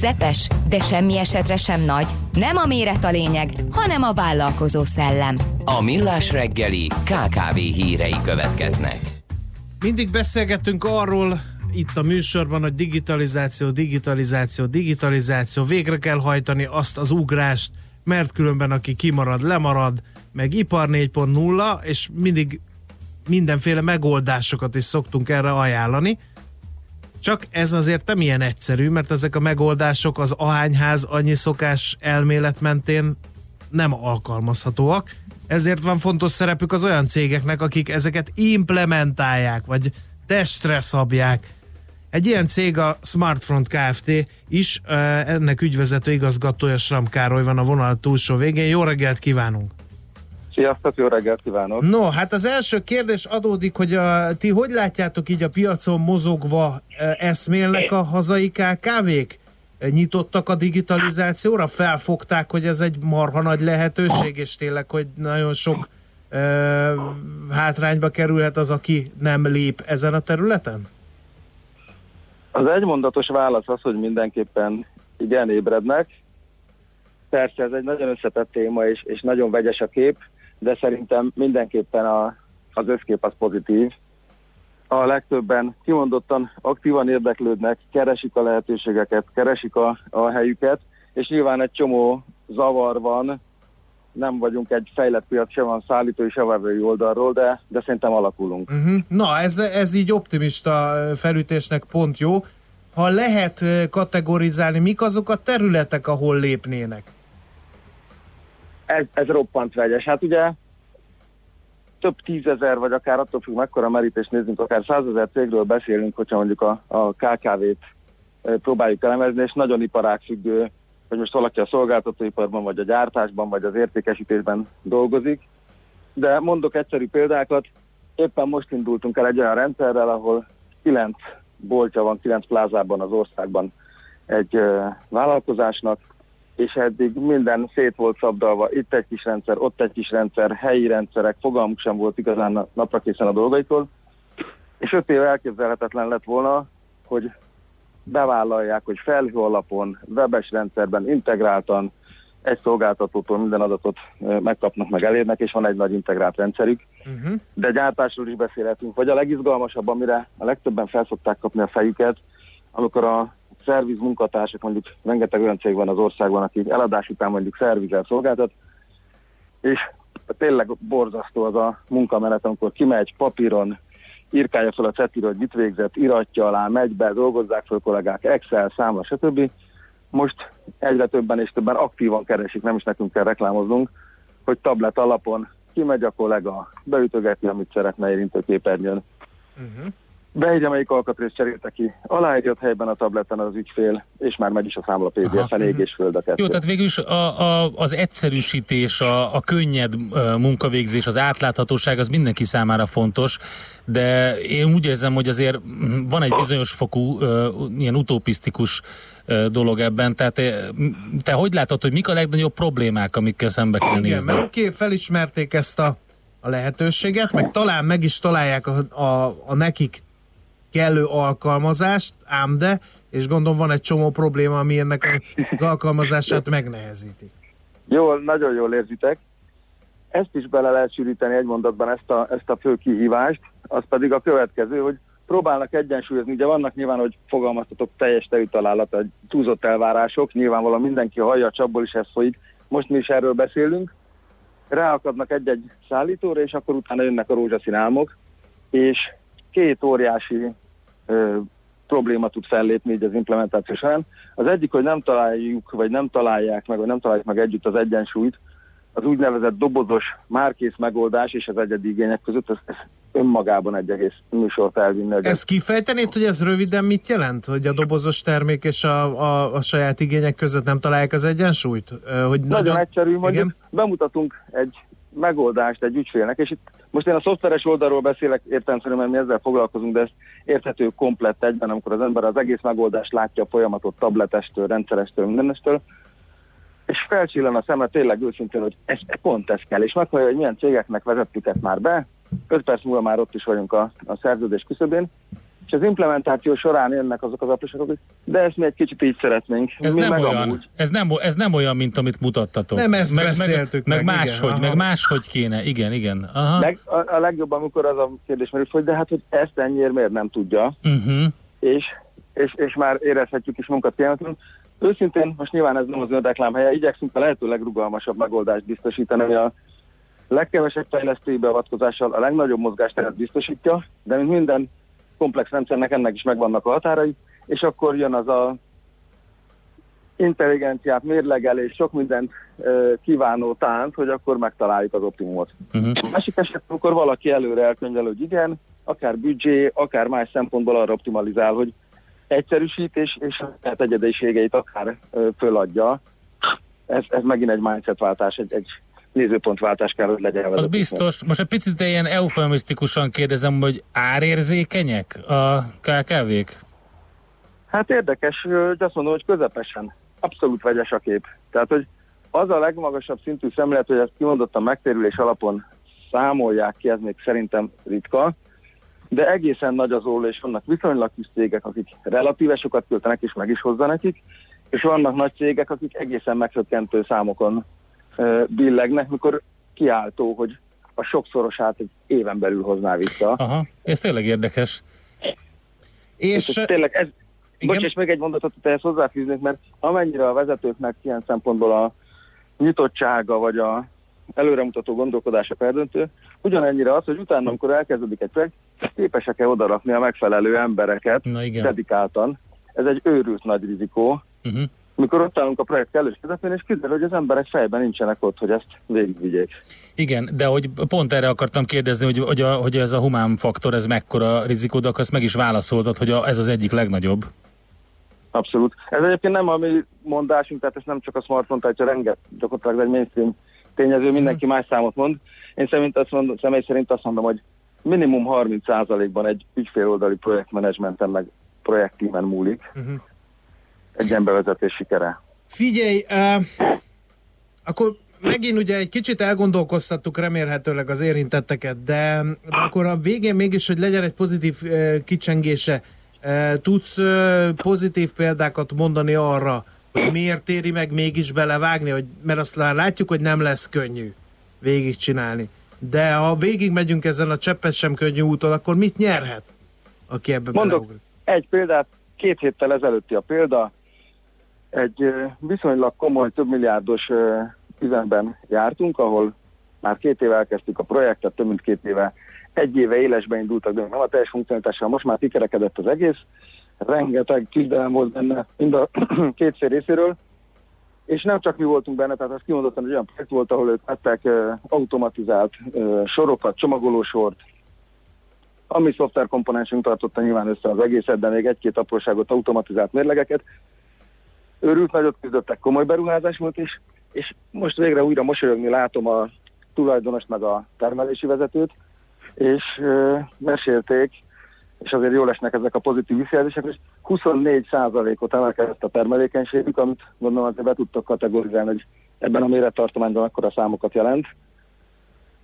Speaker 15: Közepes? De semmi esetre sem nagy? Nem a méret a lényeg, hanem a vállalkozó szellem.
Speaker 16: A Millás reggeli KKV hírei következnek.
Speaker 4: Mindig beszélgetünk arról, itt a műsorban, hogy digitalizáció, digitalizáció, digitalizáció, végre kell hajtani azt az ugrást, mert különben aki kimarad, lemarad, meg ipar 4.0, és mindig mindenféle megoldásokat is szoktunk erre ajánlani. Csak ez azért nem ilyen egyszerű, mert ezek a megoldások az ahányház annyi szokás elmélet mentén nem alkalmazhatóak. Ezért van fontos szerepük az olyan cégeknek, akik ezeket implementálják, vagy testre szabják. Egy ilyen cég a Smartfront Kft. is, ennek ügyvezető igazgatója Sram Károly van a vonal túlsó végén. Jó reggelt kívánunk!
Speaker 17: Sziasztok, jó reggelt kívánok!
Speaker 4: No, hát az első kérdés adódik, hogy a, ti hogy látjátok így a piacon mozogva e, eszmélnek a hazai KKV-k? Nyitottak a digitalizációra? Felfogták, hogy ez egy marha nagy lehetőség, és tényleg, hogy nagyon sok e, hátrányba kerülhet az, aki nem lép ezen a területen?
Speaker 17: Az egymondatos válasz az, hogy mindenképpen igen ébrednek. Persze ez egy nagyon összetett téma, és, és nagyon vegyes a kép de szerintem mindenképpen a, az összkép az pozitív. A legtöbben kimondottan aktívan érdeklődnek, keresik a lehetőségeket, keresik a, a helyüket, és nyilván egy csomó zavar van, nem vagyunk egy fejlett piac, sem van szállító se vevői oldalról, de, de szerintem alakulunk.
Speaker 4: Uh-huh. Na, ez, ez így optimista felütésnek pont jó. Ha lehet kategorizálni, mik azok a területek, ahol lépnének?
Speaker 17: Ez, ez roppant vegyes. Hát ugye több tízezer, vagy akár attól függ, mekkora merítést nézzünk, akár százezer cégről beszélünk, hogyha mondjuk a, a KKV-t próbáljuk elemezni, és nagyon iparágfüggő, hogy most valaki a szolgáltatóiparban, vagy a gyártásban, vagy az értékesítésben dolgozik. De mondok egyszerű példákat, éppen most indultunk el egy olyan rendszerrel, ahol kilenc boltja van 9 plázában az országban egy ö, vállalkozásnak, és eddig minden szét volt szabdalva, itt egy kis rendszer, ott egy kis rendszer, helyi rendszerek, fogalmuk sem volt igazán napra készen a dolgaitól, és öt év elképzelhetetlen lett volna, hogy bevállalják, hogy felhő alapon, webes rendszerben integráltan egy szolgáltatótól minden adatot megkapnak, meg elérnek, és van egy nagy integrált rendszerük.
Speaker 4: Uh-huh.
Speaker 17: De gyártásról is beszélhetünk. Vagy a legizgalmasabb, amire a legtöbben felszokták kapni a fejüket, amikor a szerviz munkatársak, mondjuk rengeteg olyan cég van az országban, akik eladás után mondjuk szervizel szolgáltat, és tényleg borzasztó az a munkamenet, amikor kimegy papíron, írkálja fel a cetliről, hogy mit végzett, iratja alá, megy be, dolgozzák fel kollégák, Excel, számla, stb. Most egyre többen és többen aktívan keresik, nem is nekünk kell reklámoznunk, hogy tablet alapon kimegy a kollega, beütögeti, amit szeretne érintőképernyőn,
Speaker 4: Uh-huh.
Speaker 17: Beírja, melyik alkatrészt cserélte ki, aláírja ott helyben a tableten az ügyfél, és már megy is a számla PDF-en, ég és föld a kettő.
Speaker 3: Jó, tehát végül is a, a, az egyszerűsítés, a, a könnyed munkavégzés, az átláthatóság az mindenki számára fontos, de én úgy érzem, hogy azért mm, van egy bizonyos fokú ilyen utopisztikus dolog ebben, tehát ö, te hogy látod, hogy mik a legnagyobb problémák, amikkel szembe kell
Speaker 4: Igen,
Speaker 3: nézni?
Speaker 4: mert oké, okay, felismerték ezt a, a lehetőséget, meg talán meg is találják a, a, a nekik kellő alkalmazást, ám de, és gondolom van egy csomó probléma, ami ennek az alkalmazását megnehezíti.
Speaker 17: Jól, nagyon jól érzitek. Ezt is bele lehet sűríteni egy mondatban, ezt a, ezt a fő kihívást, az pedig a következő, hogy próbálnak egyensúlyozni. Ugye vannak nyilván, hogy fogalmaztatok teljes tejű találat, egy túlzott elvárások, nyilvánvalóan mindenki hallja, a csapból is ez folyik. Most mi is erről beszélünk. Ráakadnak egy-egy szállítóra, és akkor utána jönnek a rózsaszín álmok, és két óriási ö, probléma tud fellépni így az implementáció során. Az egyik, hogy nem találjuk, vagy nem találják meg, vagy nem találjuk meg együtt az egyensúlyt, az úgynevezett dobozos márkész megoldás és az egyedi igények között, ez, ez önmagában egy egész műsort elvinni.
Speaker 4: Ezt kifejtenéd, hogy ez röviden mit jelent? Hogy a dobozos termék és a, a, a saját igények között nem találják az egyensúlyt? Hogy
Speaker 17: Nagyon, nagyon egyszerű, mondjuk
Speaker 4: Igen?
Speaker 17: bemutatunk egy megoldást egy ügyfélnek, és itt most én a szoftveres oldalról beszélek értelemszerűen, mert mi ezzel foglalkozunk, de ez érthető komplett egyben, amikor az ember az egész megoldást látja a folyamatot tabletestől, rendszerestől, mindenestől, és felcsillan a szemre tényleg őszintén, hogy ez, pont ez kell, és meghallja, hogy milyen cégeknek vezettük ezt már be, 5 perc múlva már ott is vagyunk a, a szerződés küszöbén, és az implementáció során jönnek azok az apróságok, de ezt mi egy kicsit így szeretnénk.
Speaker 3: Ez
Speaker 17: mi
Speaker 3: nem,
Speaker 17: meg
Speaker 3: olyan,
Speaker 17: amúgy.
Speaker 3: ez, nem, ez nem olyan, mint amit mutattatok.
Speaker 4: Nem ezt
Speaker 3: meg,
Speaker 4: beszéltük
Speaker 3: meg,
Speaker 4: meg,
Speaker 3: meg
Speaker 4: igen,
Speaker 3: máshogy,
Speaker 4: aha.
Speaker 3: meg máshogy kéne, igen, igen. Aha.
Speaker 17: Meg a, a legjobb, amikor az a kérdés merül, hogy de hát, hogy ezt ennyiért miért nem tudja,
Speaker 3: Uh-huh.
Speaker 17: és, és, és már érezhetjük is munkat tényleg. Őszintén, most nyilván ez nem az ön reklám helye, igyekszünk a lehető legrugalmasabb megoldást biztosítani, ami a legkevesebb fejlesztői beavatkozással a legnagyobb mozgásteret biztosítja, de mint minden komplex rendszernek ennek is megvannak a határai, és akkor jön az a intelligenciát, mérlegelés, sok mindent ö, kívánó tánc, hogy akkor megtaláljuk az optimumot.
Speaker 3: Uh-huh.
Speaker 17: A másik esetben, amikor valaki előre elkönyvel, hogy igen, akár büdzsé, akár más szempontból arra optimalizál, hogy egyszerűsít és, és a egyediségeit akár ö, föladja. Ez, ez megint egy mindsetváltás, egy, egy nézőpontváltás kell, hogy legyen.
Speaker 3: Az biztos. Most egy picit ilyen eufemisztikusan kérdezem, hogy árérzékenyek a KKV-k?
Speaker 17: Hát érdekes, hogy azt mondom, hogy közepesen. Abszolút vegyes a kép. Tehát, hogy az a legmagasabb szintű szemlélet, hogy ezt kimondottan megtérülés alapon számolják ki, ez még szerintem ritka, de egészen nagy az óló, és vannak viszonylag kis cégek, akik relatíve sokat költenek, és meg is hozza nekik, és vannak nagy cégek, akik egészen meghökkentő számokon billegnek, mikor kiáltó, hogy a sokszorosát egy éven belül hozná vissza.
Speaker 3: Aha, ez tényleg érdekes.
Speaker 17: És, és tényleg ez, bocs, és még egy mondatot ehhez hozzáfűznék, mert amennyire a vezetőknek ilyen szempontból a nyitottsága, vagy a előremutató gondolkodása perdöntő, ugyanennyire az, hogy utána, amikor elkezdődik egy projekt, képesek-e odarakni a megfelelő embereket
Speaker 3: Na igen.
Speaker 17: dedikáltan. Ez egy őrült nagy rizikó.
Speaker 3: Uh-huh.
Speaker 17: Mikor ott állunk a projekt elős közepén, és kiderül, hogy az emberek fejben nincsenek ott, hogy ezt végigvigyék.
Speaker 3: Igen, de hogy pont erre akartam kérdezni, hogy, hogy, a, hogy ez a humán faktor, ez mekkora rizikó, de akkor azt meg is válaszoltad, hogy a, ez az egyik legnagyobb.
Speaker 17: Abszolút. Ez egyébként nem a mi mondásunk, tehát ez nem csak a smartphone, tehát renget, gyakorlatilag egy mainstream tényező, mindenki más számot mond. Én szerint azt mondom, személy szerint azt mondom, hogy minimum 30%-ban egy ügyféloldali projektmenedzsmenten meg projektímen múlik. Uh-huh. Egy embervezetés sikere.
Speaker 4: Figyelj, uh, akkor megint ugye egy kicsit elgondolkoztattuk remélhetőleg az érintetteket, de, de akkor a végén mégis, hogy legyen egy pozitív uh, kicsengése, uh, tudsz uh, pozitív példákat mondani arra, hogy miért éri meg mégis belevágni, hogy, mert azt látjuk, hogy nem lesz könnyű végigcsinálni. De ha végig megyünk ezen a cseppet sem könnyű úton, akkor mit nyerhet, aki ebbe
Speaker 17: Mondok
Speaker 4: beleugrik?
Speaker 17: egy példát, két héttel ezelőtti a példa, egy viszonylag komoly, több milliárdos üzemben jártunk, ahol már két éve elkezdtük a projektet, több mint két éve, egy éve élesbe indultak, de nem a teljes funkcionalitással, most már kikerekedett az egész, rengeteg küzdelem volt benne mind a <clears throat> két fél részéről, és nem csak mi voltunk benne, tehát az kimondottan egy olyan projekt volt, ahol ők vettek automatizált uh, sorokat, csomagolósort, ami szoftverkomponensünk tartotta nyilván össze az egészet, de még egy-két apróságot, automatizált mérlegeket. Őrült nagyot küzdöttek, komoly beruházás volt is, és most végre újra mosolyogni látom a tulajdonost meg a termelési vezetőt, és uh, mesélték, és azért jól esnek ezek a pozitív visszajelzések, és 24%-ot emelkedett a termelékenységük, amit gondolom azért be tudtok kategorizálni, hogy ebben a mérettartományban akkor a számokat jelent.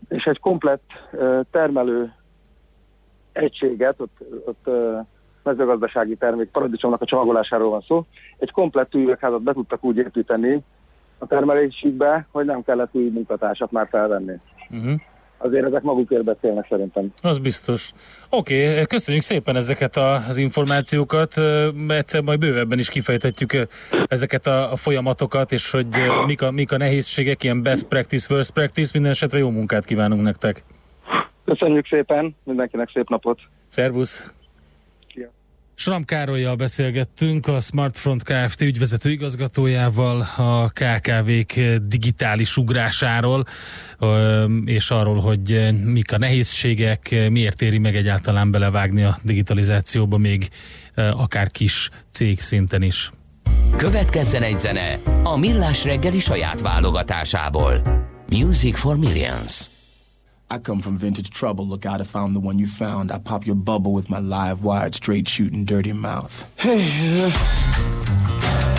Speaker 17: És egy komplett uh, termelő egységet, ott, ott uh, mezőgazdasági termék paradicsomnak a csomagolásáról van szó, egy komplett üvegházat be tudtak úgy építeni a termelésükbe, hogy nem kellett új munkatársat már felvenni.
Speaker 3: Uh-huh.
Speaker 17: Azért ezek magukért beszélnek szerintem.
Speaker 3: Az biztos. Oké, okay, köszönjük szépen ezeket az információkat. Egyszer majd bővebben is kifejtetjük ö, ezeket a, a folyamatokat, és hogy mik a, mik a nehézségek, ilyen best practice, worst practice. Minden esetre jó munkát kívánunk nektek.
Speaker 17: Köszönjük szépen, mindenkinek szép napot.
Speaker 3: Szervusz! Sram Károlyjal beszélgettünk, a Smartfront Kft. ügyvezető igazgatójával, a KKV-k digitális ugrásáról, és arról, hogy mik a nehézségek, miért éri meg egyáltalán belevágni a digitalizációba még akár kis cég szinten is.
Speaker 1: Következzen egy zene a Millás reggeli saját válogatásából. Music for Millions.
Speaker 6: I come from vintage trouble. Look out, I found the one you found. I pop your bubble with my live wired, straight shooting, dirty mouth. Hey. uh,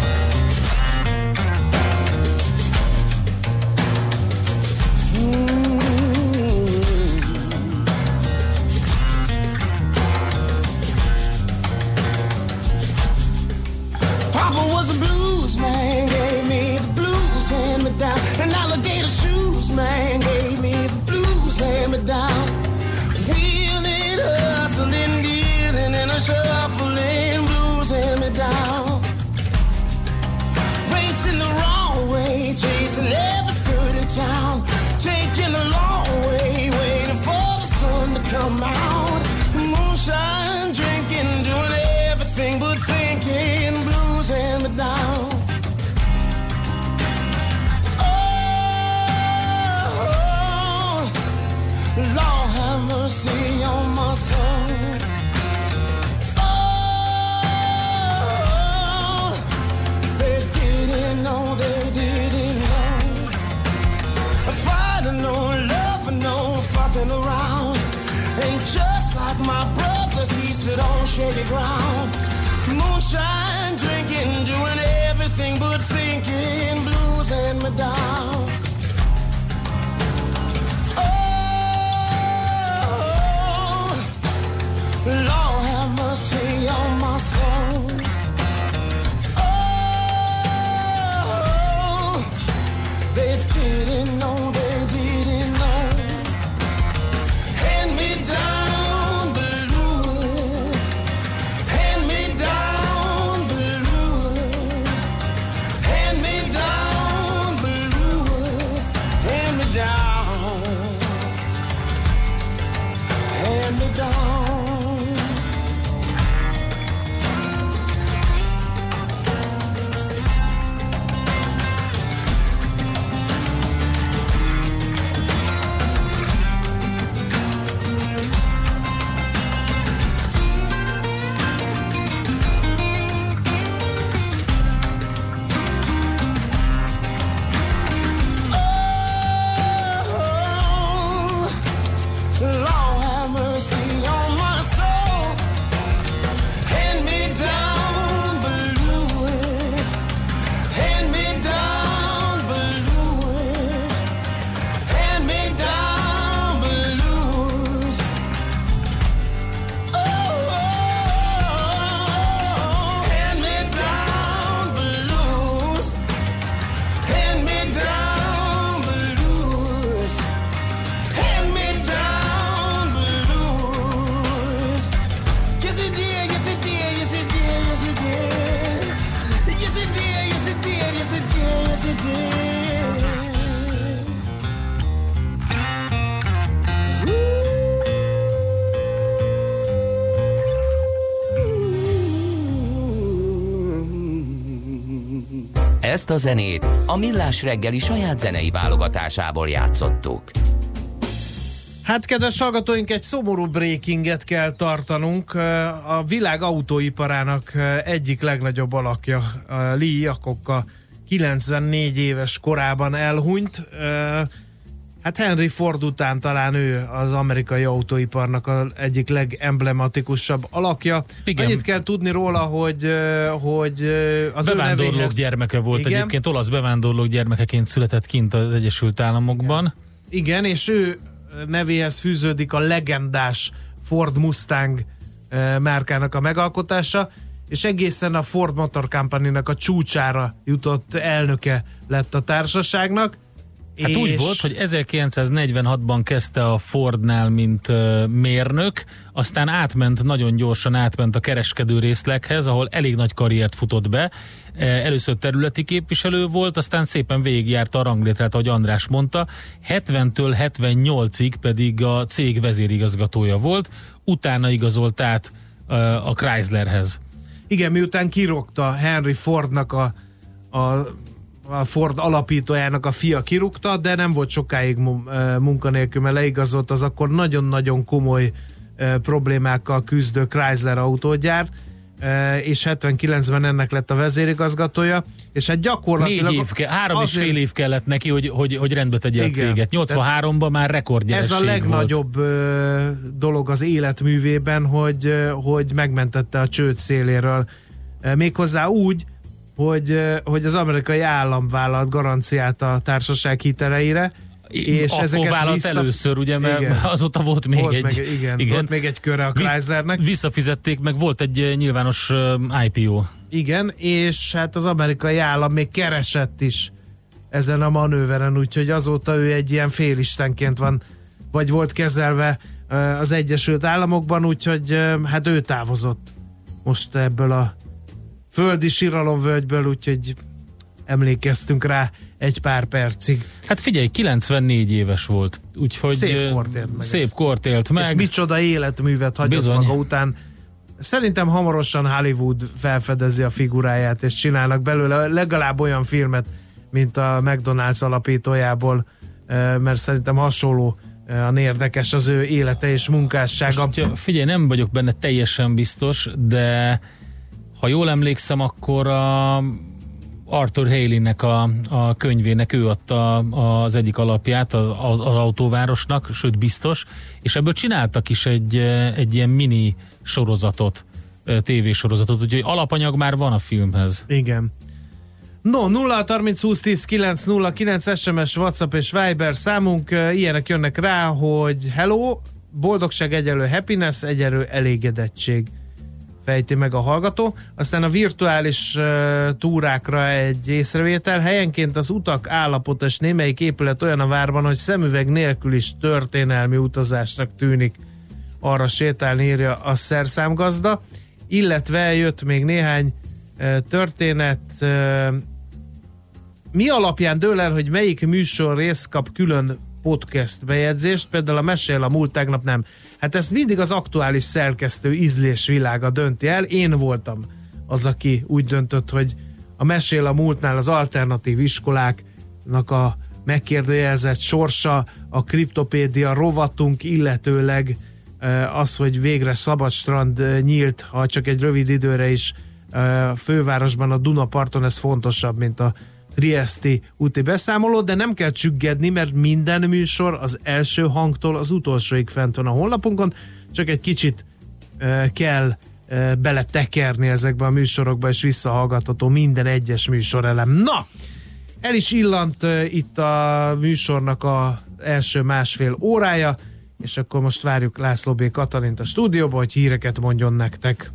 Speaker 12: like my brother, he stood on shaky ground. Moonshine drinking, doing everything but thinking. Blues and me down. Oh, Lord
Speaker 1: a zenét a Millás reggeli saját zenei válogatásából játszottuk.
Speaker 4: Hát, kedves hallgatóink, egy szomorú breakinget kell tartanunk. A világ autóiparának egyik legnagyobb alakja, Lee Iacocca 94 éves korában elhunyt. Hát Henry Ford után talán ő az amerikai autóiparnak az egyik legemblematikusabb alakja. Igen. Annyit kell tudni róla, hogy, hogy
Speaker 3: az bevándorlók nevéhez... gyermeke volt igen. egyébként, olasz bevándorlók gyermekeként született kint az Egyesült Államokban.
Speaker 4: Igen, és ő nevéhez fűződik a legendás Ford Mustang márkának a megalkotása, és egészen a Ford Motor Company-nak a csúcsára jutott elnöke lett a társaságnak.
Speaker 3: Hát és... úgy volt, hogy 1946-ban kezdte a Fordnál, mint uh, mérnök, aztán átment, nagyon gyorsan átment a kereskedő részleghez, ahol elég nagy karriert futott be. Először területi képviselő volt, aztán szépen végigjárta a ranglétrát, ahogy András mondta. 70-től 78-ig pedig a cég vezérigazgatója volt, utána igazolt át uh, a Chryslerhez.
Speaker 4: Igen, miután kirogta Henry Fordnak a, a a Ford alapítójának a fia kirúgta, de nem volt sokáig munkanélkül, mert leigazolt az akkor nagyon-nagyon komoly problémákkal küzdő Chrysler autógyár, és 79-ben ennek lett a vezérigazgatója, és hát gyakorlatilag...
Speaker 3: Négy év, ke- három azért, és fél év kellett neki, hogy, hogy, hogy rendbe tegye igen, a céget. 83-ban már rekordnyeresség
Speaker 4: Ez a legnagyobb
Speaker 3: volt.
Speaker 4: dolog az életművében, hogy, hogy megmentette a csőd széléről. Méghozzá úgy, hogy, hogy az amerikai állam vállalt garanciát a társaság hiteleire,
Speaker 3: és Akkor ezeket vállalt vissza... először, ugye, mert igen. <laughs> azóta volt még
Speaker 4: volt
Speaker 3: egy...
Speaker 4: Meg, igen, igen, volt még egy köre a Chryslernek.
Speaker 3: Visszafizették, meg volt egy nyilvános IPO.
Speaker 4: Igen, és hát az amerikai állam még keresett is ezen a manőveren, úgyhogy azóta ő egy ilyen félistenként van, vagy volt kezelve az Egyesült Államokban, úgyhogy hát ő távozott most ebből a földi síralomvölgyből, úgyhogy emlékeztünk rá egy pár percig.
Speaker 3: Hát figyelj, 94 éves volt, úgyhogy
Speaker 4: szép kort élt meg.
Speaker 3: Szép kort élt meg.
Speaker 4: És micsoda életművet hagyott Bizony. maga után. Szerintem hamarosan Hollywood felfedezi a figuráját, és csinálnak belőle legalább olyan filmet, mint a McDonald's alapítójából, mert szerintem hasonló a érdekes az ő élete és munkássága.
Speaker 3: Most, figyelj, nem vagyok benne teljesen biztos, de ha jól emlékszem, akkor a Arthur Haley-nek a, a könyvének ő adta az egyik alapját az, az autóvárosnak, sőt biztos, és ebből csináltak is egy, egy ilyen mini sorozatot, tévésorozatot, úgyhogy alapanyag már van a filmhez.
Speaker 4: Igen. No, 0 30 20 10 9 0 9 SMS, WhatsApp és Viber számunk, ilyenek jönnek rá, hogy hello, boldogság egyelő happiness, egyelő elégedettség fejti meg a hallgató. Aztán a virtuális túrákra egy észrevétel. Helyenként az utak állapota és némelyik épület olyan a várban, hogy szemüveg nélkül is történelmi utazásnak tűnik arra sétálni, írja a szerszámgazda. Illetve jött még néhány történet. Mi alapján dől el, hogy melyik műsor rész kap külön podcast bejegyzést, például a Mesél a múlt tegnap nem. Hát ezt mindig az aktuális szerkesztő ízlésvilága dönti el. Én voltam az, aki úgy döntött, hogy a Mesél a múltnál az alternatív iskoláknak a megkérdőjelezett sorsa, a kriptopédia rovatunk, illetőleg az, hogy végre Szabadstrand nyílt, ha csak egy rövid időre is fővárosban, a Dunaparton, ez fontosabb, mint a Triesti úti beszámoló, de nem kell csüggedni, mert minden műsor az első hangtól az utolsóig fent van a honlapunkon, csak egy kicsit uh, kell uh, beletekerni ezekbe a műsorokba, és visszahallgatható minden egyes műsorelem. Na! El is illant uh, itt a műsornak a első másfél órája, és akkor most várjuk László B. Katalint a stúdióba, hogy híreket mondjon nektek.